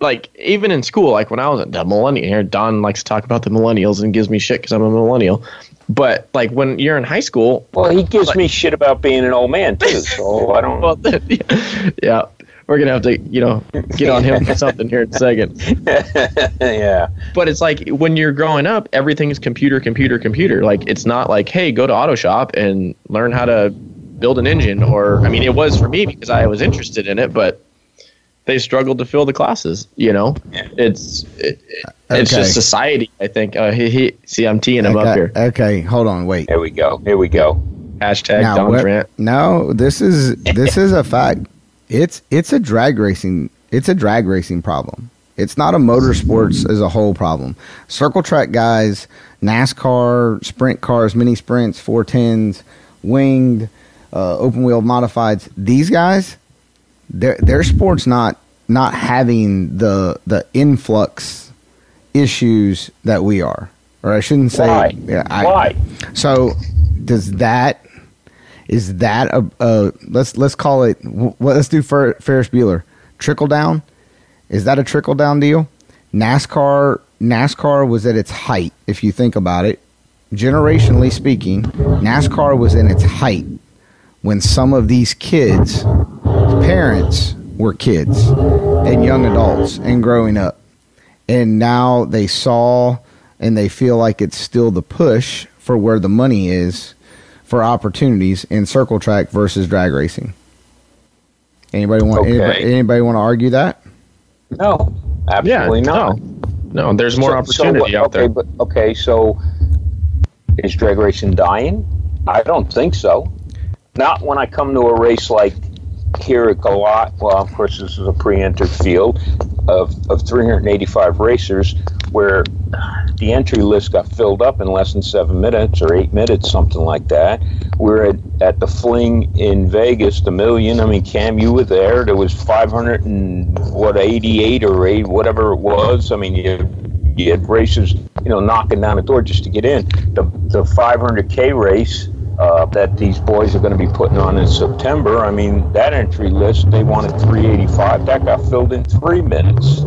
like even in school, like when I was the millennial here, Don likes to talk about the millennials and gives me shit because I'm a millennial. But like when you're in high school, Well, he gives me shit about being an old man, too, so I don't. well, yeah, we're gonna have to you know get on him for something here in a second. yeah. But it's like when you're growing up, everything's computer, computer, computer. Like it's not like, hey, go to auto shop and learn how to build an engine. Or I mean, it was for me because I was interested in it, but they struggled to fill the classes. You know, it's it, it's Okay. just society. I think. Uh, he, he, see, I'm teeing him up here. okay, hold on, wait. Here we go. Here we go. Hashtag Now, Don where- Grant. No, this is this is a fact. It's it's a drag racing. It's a drag racing problem. It's not a motorsports as a whole problem. Circle track guys, NASCAR, sprint cars, mini sprints, 410s, winged, uh, open wheel modifieds. These guys, their their sports not not having the the influx issues that we are. or I shouldn't say. Why? Yeah, I, Why? So, does that is that a, a let's let's call it let's do Fer, Ferris Bueller trickle down? Is that a trickle down deal? NASCAR NASCAR was at its height if you think about it. Generationally speaking, NASCAR was in its height when some of these kids parents were kids and young adults and growing up. And now they saw and they feel like it's still the push for where the money is for opportunities in circle track versus drag racing. Anybody want Okay. anybody, anybody want to argue that? No, absolutely not. No, there's more So- so opportunity what- out okay, there. But okay, so is drag racing dying? I don't think so. Not when I come to a race like here at Galot. Well, of course, this is a pre-entered field of, of 385 racers, where the entry list got filled up in less than seven minutes or eight minutes, something like that. We're at, at the Fling in Vegas, the Million. I mean, Cam, you were there. There was 500 and what 88 or 8, whatever it was. I mean, you you had racers, you know, knocking down the door just to get in. The the 500k race uh, that these boys are going to be putting on in September. I mean, that entry list they wanted 385. That got filled in three minutes.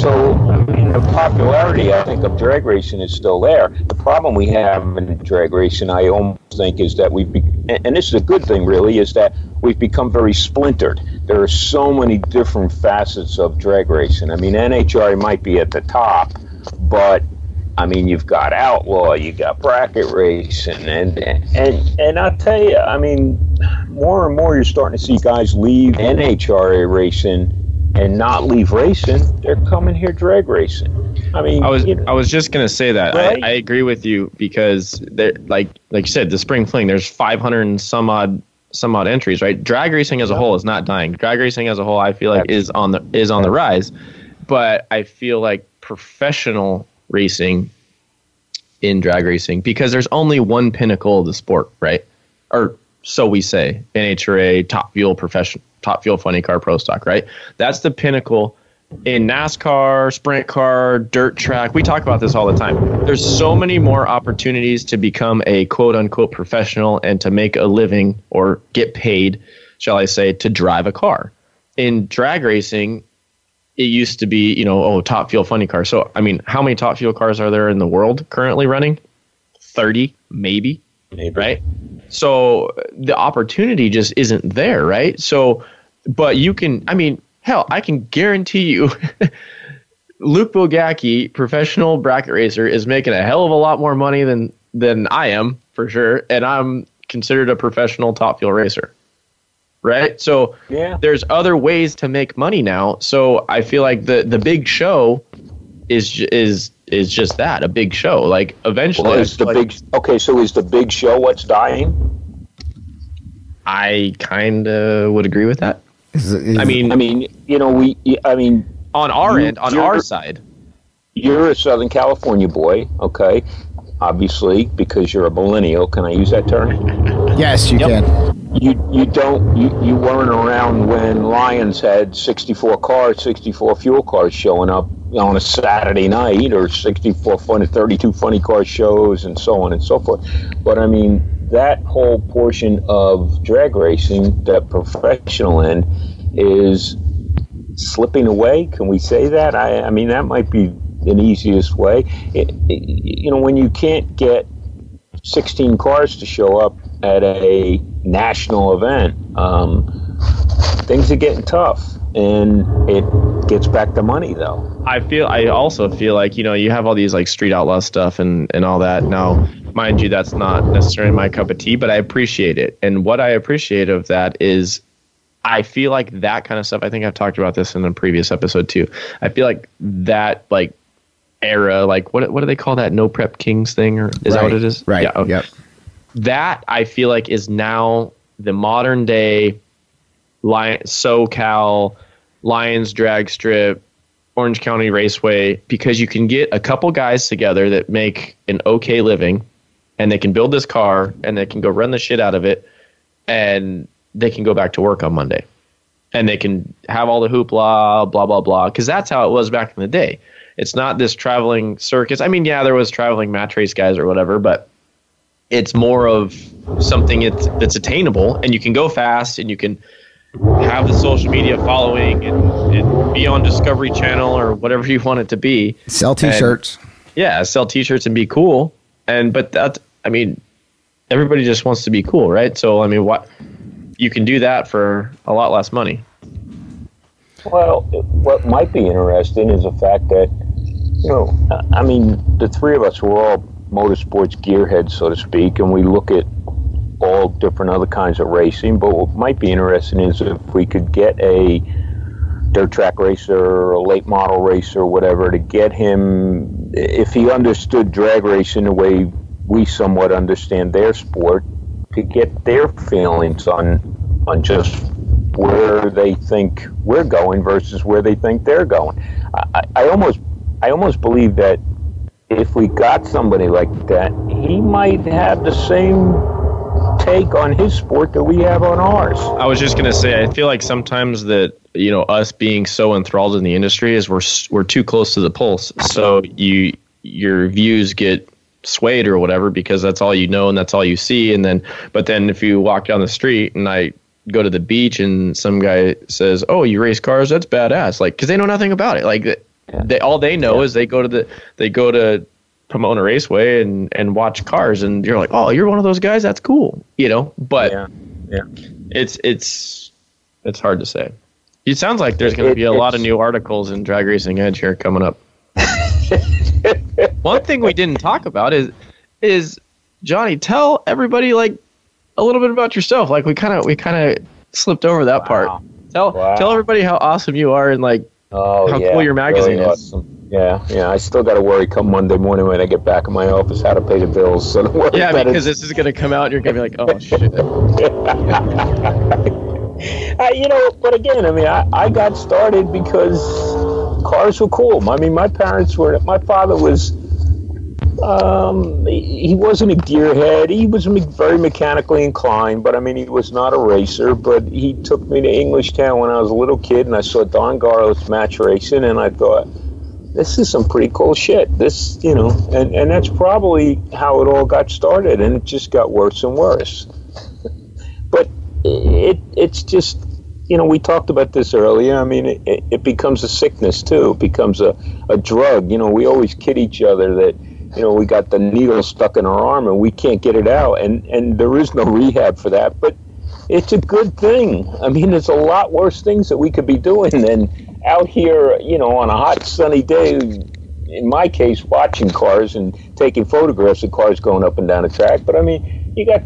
So, I mean, the popularity I think of drag racing is still there. The problem we have in drag racing, I almost think, is that we've be- and this is a good thing, really, is that we've become very splintered. There are so many different facets of drag racing. I mean, NHRA might be at the top, but I mean, you've got outlaw, you got bracket racing, and and and I'll tell you, I mean, more and more you're starting to see guys leave NHRA racing and not leave racing. They're coming here drag racing. I mean, I was you know, I was just gonna say that. Right? I, I agree with you because there like like you said the spring fling there's 500 and some odd some odd entries right? Drag racing as a whole is not dying. Drag racing as a whole I feel like is on the is on the rise. But I feel like professional racing in drag racing because there's only one pinnacle of the sport right or so we say NHRA top fuel profession top fuel funny car pro stock right that's the pinnacle in NASCAR, sprint car, dirt track, we talk about this all the time. There's so many more opportunities to become a quote unquote professional and to make a living or get paid, shall I say, to drive a car. In drag racing, it used to be, you know, oh, top fuel funny car. So, I mean, how many top fuel cars are there in the world currently running? 30, maybe maybe. right? So the opportunity just isn't there, right? So, but you can, I mean, hell, I can guarantee you, Luke Bogacki, professional bracket racer, is making a hell of a lot more money than than I am for sure, and I'm considered a professional top fuel racer, right? So Yeah. there's other ways to make money now. So I feel like the the big show is is is just that a big show. Like eventually, Well, is the like, big okay? So is the big show what's dying? I kind of would agree with that. Is, is, I mean, I mean, you know, we. I mean, on our you- end, on our side, you're a Southern California boy, okay? Obviously, because you're a millennial. Can I use that term? yes, you Yep. can. You you don't you, you weren't around when Lions had 64 cars, 64 fuel cars showing up on a Saturday night, or 64 funny, 32 funny car shows, and so on and so forth. But I mean, that whole portion of drag racing, that professional end, is slipping away. Can we say that? I, I mean, that might be an easiest way. It, it- you know, when you can't get 16 cars to show up at a national event, um, things are getting tough. And it gets back to money, though. I feel I also feel like you know you have all these like street outlaw stuff and and all that. Now, mind you, that's not necessarily my cup of tea, but I appreciate it. And what I appreciate of that is, I feel like that kind of stuff. I think I've talked about this in a previous episode too. I feel like that like era, like what what do they call that? No prep kings thing, or is that what it is? Right. Yeah. okay Yep. That I feel like is now the modern day Lion SoCal Lions drag strip, Orange County Raceway, because you can get a couple guys together that make an okay living and they can build this car and they can go run the shit out of it and they can go back to work on Monday. And they can have all the hoopla, blah, blah, blah. Because that's how it was back in the day. it's not this traveling circus. I mean, yeah, there was traveling match race guys or whatever, but it's more of something it's, that's attainable and you can go fast and you can have the social media following and, and be on Discovery Channel or whatever you want it to be. Sell T-shirts. Yeah, sell T-shirts and be cool. And but that, I mean, everybody just wants to be cool, right? So I mean, what you can do that for a lot less money. Well, what might be interesting is the fact that, you know, I mean, the three of us were all motorsports gearhead, so to speak, and we look at all different other kinds of racing. But what might be interesting is if we could get a dirt track racer or a late model racer or whatever to get him, if he understood drag racing the way we somewhat understand their sport, to get their feelings on on just where they think we're going versus where they think they're going. I, I almost I almost believe that if we got somebody like that, he might have the same take on his sport that we have on ours. I was just gonna say, I feel like sometimes that you know us being so enthralled in the industry is we're we're too close to the pulse, so you your views get swayed or whatever because that's all you know and that's all you see, and then but then if you walk down the street and I go to the beach and some guy says, "Oh, you race cars? That's badass!" Like because they know nothing about it. Like they all they know is they go to the they go to Pomona Raceway and and watch cars, and you're like, "Oh, you're one of those guys? That's cool," you know. But Yeah, yeah. it's it's it's hard to say. It sounds like there's going to be a lot of new articles in Drag Racing Edge here coming up. One thing we didn't talk about is is Johnny. Tell everybody like a little bit about yourself. Like we kind of we kind of slipped over that part. Tell Wow. tell everybody how awesome you are and like Oh, How yeah. cool your magazine really is. Awesome. Yeah, yeah. I still got to worry come Monday morning when I get back in my office how to pay the bills. So don't worry yeah because it. this is going to come out and you're going to be like oh shit. I, uh, you know, but again, I mean, I, I got started because cars were cool. I mean, my parents were. My father was. Um, he wasn't a gearhead. He was very mechanically inclined, but I mean, he was not a racer. But he took me to Englishtown when I was a little kid, and I saw Don Garlits match racing, and I thought, this is some pretty cool shit. This, you know, and and that's probably how it all got started, and it just got worse and worse. but it it's just you know we talked about this earlier i mean it, it, it becomes a sickness too it becomes a, a drug you know we always kid each other that you know we got the needle stuck in our arm and we can't get it out. And and there is no rehab for that but it's a good thing. I mean there's a lot worse things that we could be doing than out here you know on a hot sunny day in my case watching cars and taking photographs of cars going up and down the track. But i mean you got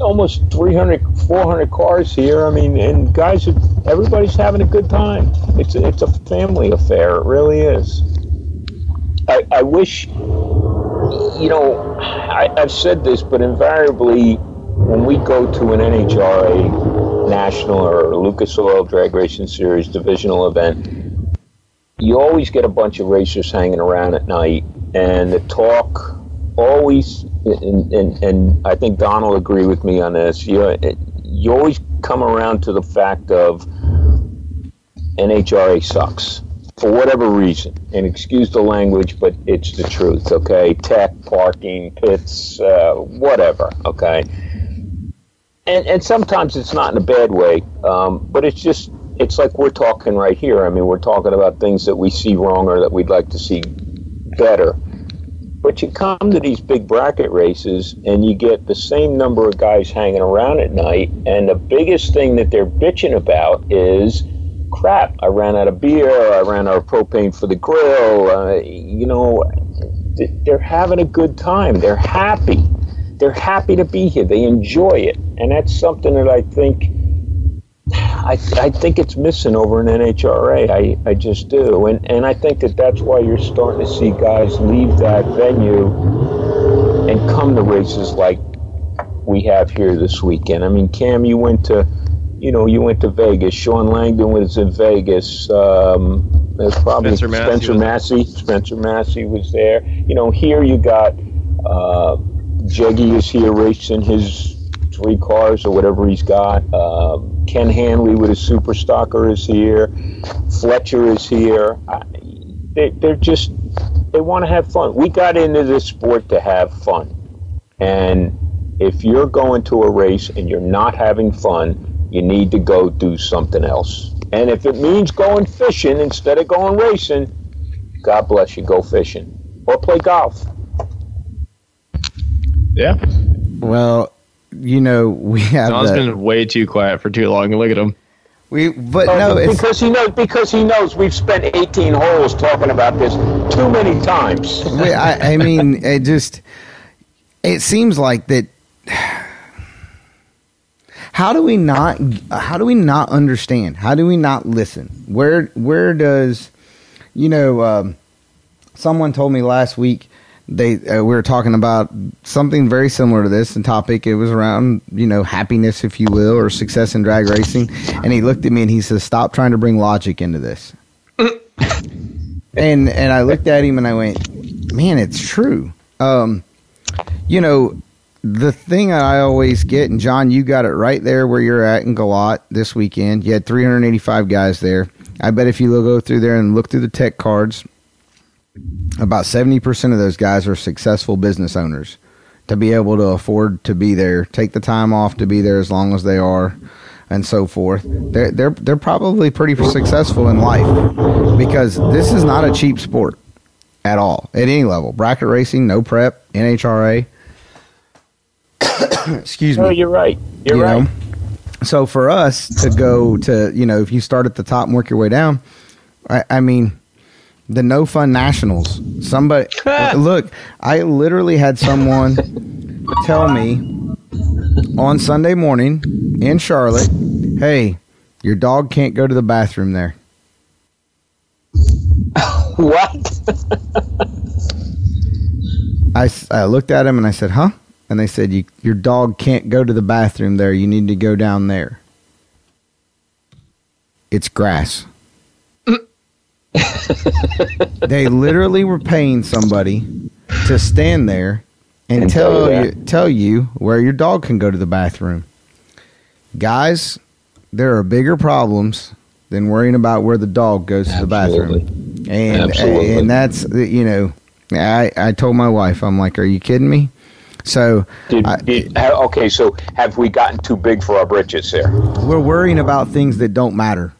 almost 300 400 cars here. I mean and guys are, everybody's having a good time. It's a, it's a family affair. It really is. I, I wish you know I, i've said this but invariably when we go to an nhra national or lucas oil drag racing series divisional event you always get a bunch of racers hanging around at night and the talk always and, and, and I think Don will agree with me on this. You you always come around to the fact of NHRA sucks for whatever reason. And excuse the language, but it's the truth. Okay, tech, parking, pits, uh, whatever. Okay, and and sometimes it's not in a bad way, um, but it's just it's like we're talking right here. I mean, we're talking about things that we see wrong or that we'd like to see better. But you come to these big bracket races and you get the same number of guys hanging around at night, and the biggest thing that they're bitching about is crap. I ran out of beer. I ran out of propane for the grill. Uh, you know, they're having a good time. They're happy. They're happy to be here. They enjoy it, and that's something that I think. I, I think it's missing over in NHRA. I, I just do. And, and I think that that's why you're starting to see guys leave that venue and come to races like we have here this weekend. I mean, Cam, you went to, you know, you went to Vegas. Shawn Langdon was in Vegas. Um, there's probably Spencer Massey Spencer was- Massey. Spencer Massey was there. You know, here you got uh, Jeggie is here racing his three cars or whatever he's got. Um, Ken Hanley with his super stocker is here. Fletcher is here. I, they, they're just they want to have fun. We got into this sport to have fun, and if you're going to a race and you're not having fun, you need to go do something else. And if it means going fishing instead of going racing, God bless you, go fishing or play golf. Yeah. Well, you know, we have John's the- been way too quiet for too long. Look at him. we, but Oh, no, it's because he knows because he knows we've spent 18 holes talking about this too many times. we, I, I mean, it just it seems like that. How do we not? How do we not understand? How do we not listen? Where where does you know? Um, someone told me last week they uh, we were talking about something very similar to this and topic. It was around you know happiness, if you will, or success in drag racing. And he looked at me and he says, "Stop trying to bring logic into this." and and I looked at him and I went, "Man, it's true." Um, you know, the thing I always get, and John, you got it right there where you're at in Galot this weekend. You had 385 guys there. I bet if you go through there and look through the tech cards, about 70% of those guys are successful business owners to be able to afford to be there, take the time off to be there as long as they are, and so forth. They're they're they're probably pretty successful in life because this is not a cheap sport at all at any level. Bracket racing, no prep, NHRA. Excuse No, me. you're right. You're you right. know? So for us to go to, you know, if you start at the top and work your way down, I, I mean, the no fun nationals. Somebody ah. look, I literally had someone tell me on Sunday morning in Charlotte, "Hey, your dog can't go to the bathroom there." What? I, I looked at him and I said, "Huh?" And they said, you, "Your dog can't go to the bathroom there. You need to go down there." It's grass. they literally were paying somebody to stand there and, And tell tell you you tell you where your dog can go to the bathroom. Guys, there are bigger problems than worrying about where the dog goes to the bathroom. And Absolutely. and that's you know, I I told my wife I'm like, are you kidding me? So Did, I- did, okay, so have we gotten too big for our britches here? we're worrying about things that don't matter.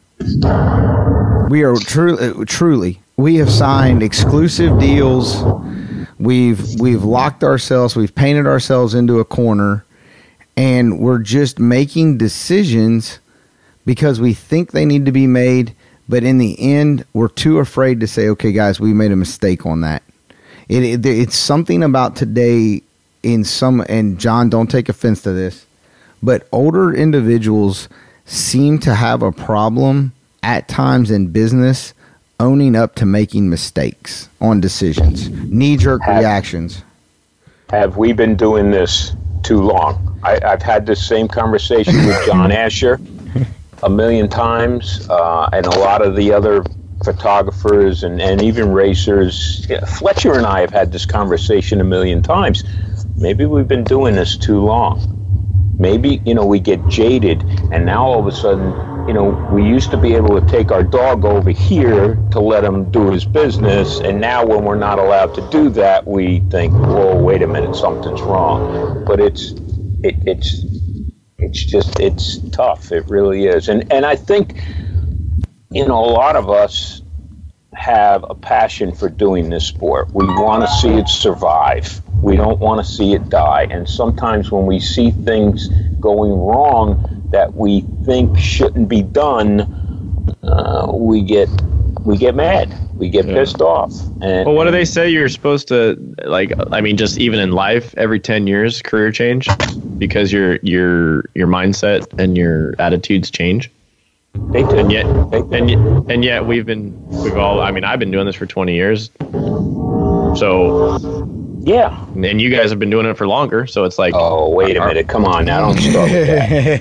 We are truly, uh, truly, we have signed exclusive deals. We've we've locked ourselves. We've painted ourselves into a corner, and we're just making decisions because we think they need to be made. But in the end, we're too afraid to say, "Okay, guys, we made a mistake on that." It, it it's something about today in some and John, don't take offense to this but older individuals seem to have a problem at times in business owning up to making mistakes on decisions, knee jerk reactions. Have we been doing this too long? I, I've had this same conversation with John Asher a million times, uh, and a lot of the other photographers and, and even racers. Fletcher and I have had this conversation a million times. Maybe we've been doing this too long. Maybe, you know, we get jaded, and now all of a sudden, you know, we used to be able to take our dog over here to let him do his business, and now when we're not allowed to do that, we think, whoa, wait a minute, something's wrong. But it's, it, it's, it's just, it's tough. It really is. And, and I think, you know, a lot of us have a passion for doing this sport. We want to see it survive. We don't want to see it die. And sometimes when we see things going wrong that we think shouldn't be done, uh, we get we get mad. We get Yeah. pissed off. And Well, what do they say? You're supposed to like. I mean, just even in life, every ten years, career change, because your your your mindset and your attitudes change. They do. And yet, and yet, and yet, we've been we've all. I mean, I've been doing this for 20 years. So, yeah. and you guys have been doing it for longer. So it's like, Oh, wait a minute. Come on now. Don't start with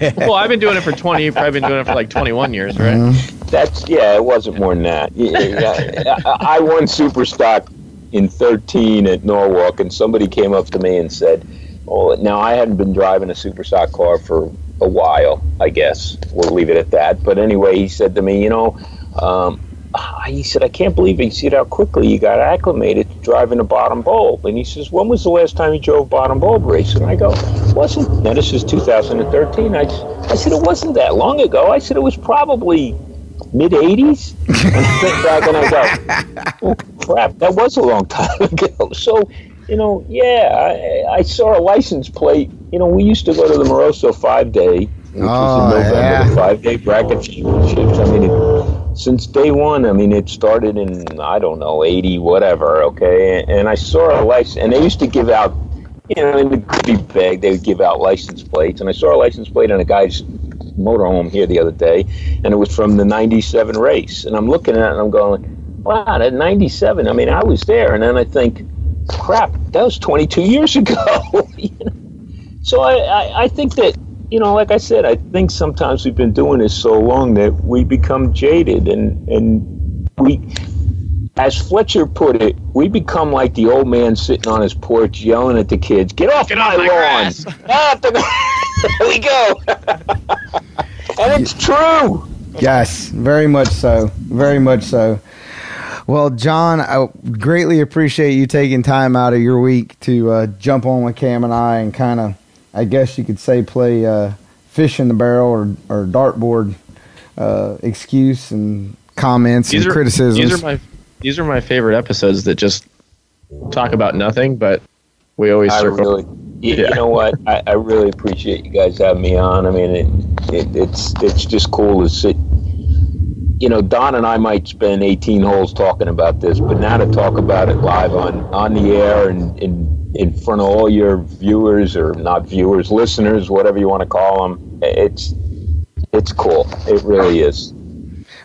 that. well, I've been doing it for 20. You've probably been doing it for like 21 years, right? That's yeah. It wasn't more than that. Yeah, yeah. I I won super stock in 13 at Norwalk, and somebody came up to me and said, "Oh, now I hadn't been driving a super stock car for a while. I guess we'll leave it at that." But anyway, he said to me, "You know." Um, Ah, he said, I can't believe it. He said, how quickly you got acclimated to driving a bottom bulb. And he says, when was the last time you drove bottom bulb race? And I go, wasn't, now this is 2013. I, I said, it wasn't that long ago. I said, it was probably mid 80s. and I think back and I go, oh, crap, that was a long time ago. So, you know, yeah, I, I saw a license plate. You know, we used to go to the Moroso five day, which Oh, was in oh, November, yeah. the five day bracket championships. I mean, it, since day one, I mean, it started in, I don't know, 80, whatever, okay? And I saw a license, and they used to give out, you know, in the goodie bag, they would give out license plates. And I saw a license plate on a guy's motorhome here the other day, and it was from the 97 race. And I'm looking at it and I'm going, wow, that 97, I mean, I was there. And then I think, crap, that was 22 years ago. you know? So I, I, I think that, you know, like I said, I think sometimes we've been doing this so long that we become jaded and, and we, as Fletcher put it, we become like the old man sitting on his porch yelling at the kids, get off my lawn. Ah, the- there we go. and it's true. Yes, very much so. Very much so. Well, John, I greatly appreciate you taking time out of your week to uh, jump on with Cam and I and kind of, I guess you could say, play uh, fish in the barrel or, or dartboard uh, excuse and comments and criticisms. These are my these are my favorite episodes that just talk about nothing, but we always I circle. really, you, Yeah. you know what? I, I really appreciate you guys having me on. I mean, it, it, it's it's just cool to sit. You know, Don and I might spend 18 holes talking about this, but now to talk about it live on on the air and in in front of all your viewers or not viewers, listeners, whatever you want to call them, it's it's cool. It really is.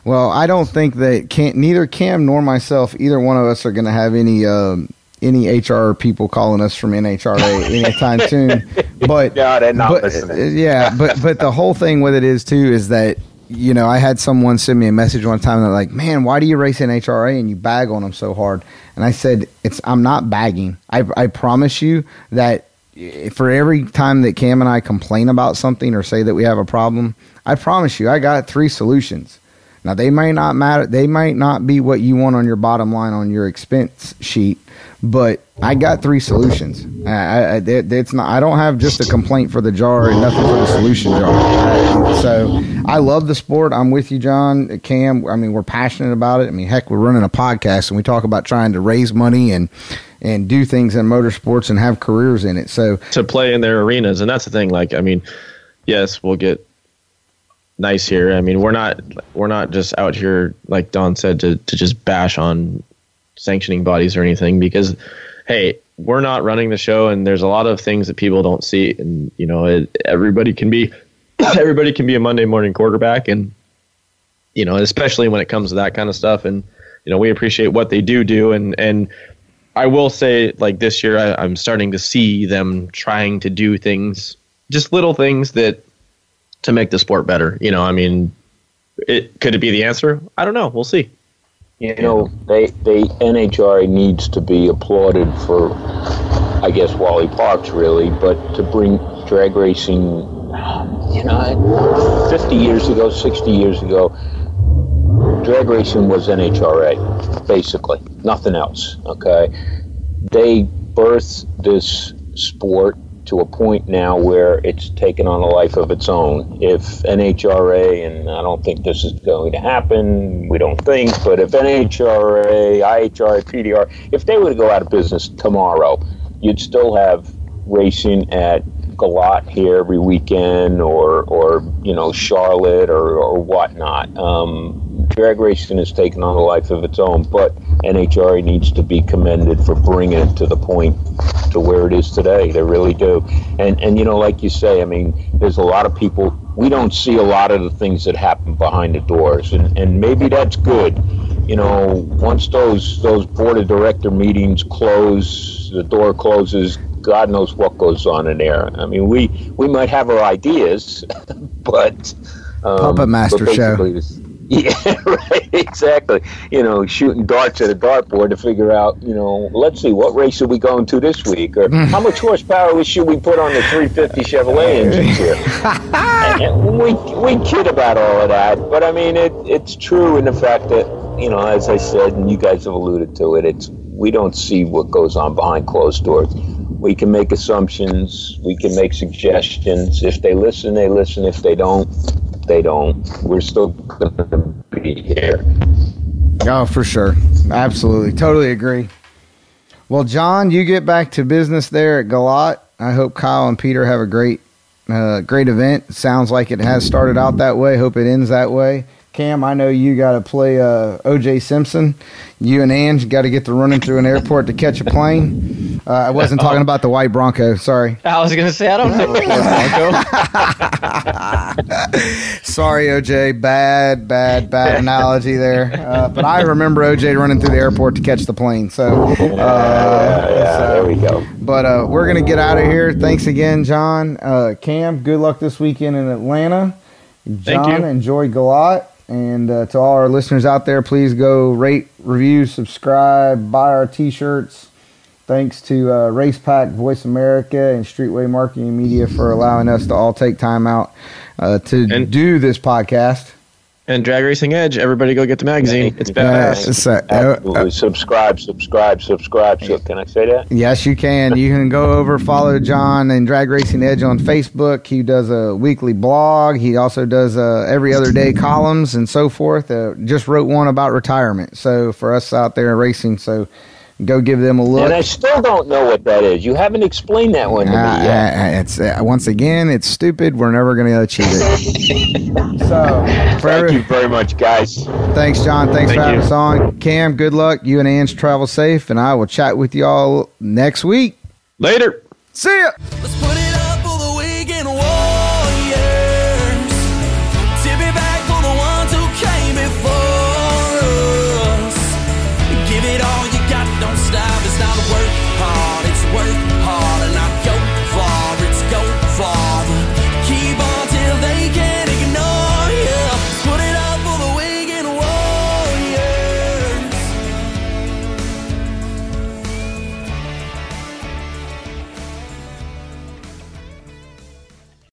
Well, I don't think that can't, neither Cam nor myself, either one of us, are going to have any um, any HR people calling us from NHRA anytime soon. But No, but, Yeah, but but the whole thing with it is too is that you know I had someone send me a message one time that like, man, why do you race in HRA and you bag on them so hard? And I said, it's I'm not bagging. I I promise you that eh, for every time that Cam and I complain about something or say that we have a problem, I promise you I got three solutions. Now they may not matter. They might not be what you want on your bottom line on your expense sheet, but I got three solutions. I, I, it's not. I don't have just a complaint for the jar and nothing for the solution jar. So I love the sport. I'm with you, John, Cam. I mean, we're passionate about it. I mean, heck, we're running a podcast and we talk about trying to raise money and and do things in motorsports and have careers in it. So to play in their arenas, and that's the thing. Like, I mean, yes, we'll get nice here. I mean, we're not we're not just out here like Don said to to just bash on sanctioning bodies or anything because hey, we're not running the show, and there's a lot of things that people don't see, and you know, it, everybody can be everybody can be a Monday morning quarterback, and you know, especially when it comes to that kind of stuff, and you know, we appreciate what they do do, and and I will say, like this year, I, I'm starting to see them trying to do things, just little things that to make the sport better. You know, I mean, it could it be the answer? I don't know. We'll see. You know, they they NHRA needs to be applauded for, I guess Wally Parks really, but to bring drag racing, um, you know, 50 years ago, 60 years ago, drag racing was NHRA, basically, nothing else. Okay, they birthed this sport to a point now where it's taken on a life of its own. If NHRA, and I don't think this is going to happen, we don't think, but if NHRA, IHRA, PDR, if they were to go out of business tomorrow, you'd still have racing at Galot here every weekend or, or you know, Charlotte or, or whatnot. Um, drag racing has taken on a life of its own, but NHRA needs to be commended for bringing it to the point to where it is today. They really do. And and you know, like you say, I mean, there's a lot of people we don't see a lot of the things that happen behind the doors, and and maybe that's good. You know, once those those board of director meetings close, the door closes. God knows what goes on in there. I mean, we we might have our ideas, but um, Puppet Master show. this- yeah, right. Exactly. You know, shooting darts at a dartboard to figure out. You know, let's see what race are we going to this week, or mm. how much horsepower should we put on the 350 Chevrolet engines here? we we kid about all of that, but I mean, it it's true in the fact that you know, as I said, and you guys have alluded to it, it's we don't see what goes on behind closed doors. We can make assumptions. We can make suggestions. If they listen, they listen. If they don't, they don't. We're still going to be here. Oh, for sure. Absolutely. Totally agree. Well, John, you get back to business there at Galot. I hope Kyle and Peter have a great, uh, great event. Sounds like it has started out that way. Hope it ends that way. Cam, I know you got to play uh, OJ Simpson. You and Ange got to get to running through an airport to catch a plane. Uh, I wasn't talking about the white Bronco. Sorry. I was gonna say I don't know. Sorry, OJ. Bad, bad, bad analogy there. Uh, but I remember OJ running through the airport to catch the plane. So, uh, yeah, yeah, so- there we go. but uh, we're going to get out of here. Thanks again, John. Uh, Cam, good luck this weekend in Atlanta. Thank John, you. enjoy Galot. And uh, to all our listeners out there, please go rate, review, subscribe, buy our t shirts. Thanks to uh, Race Pack, Voice America, and Streetway Marketing Media for allowing us to all take time out uh, to And- do this podcast. And Drag Racing Edge, everybody go get the magazine. It's Uh, badass. so- uh, Absolutely. subscribe, subscribe, subscribe. So, can I say that? Yes, you can. You can go over, follow John and Drag Racing Edge on Facebook. He does a weekly blog. He also does uh, every other day columns and so forth. Uh, just wrote one about retirement. So for us out there racing, so go give them a look. And I still don't know what that is. You haven't explained that one to Uh, me yet. uh, it's uh, once again, it's stupid. We're never going to achieve it. so, for Thank every- you very much, guys. thanks, John. Thanks Thank for having you. us on. Cam, good luck. You and Ange travel safe, and I will chat with y'all next week. Later. See ya. Let's put it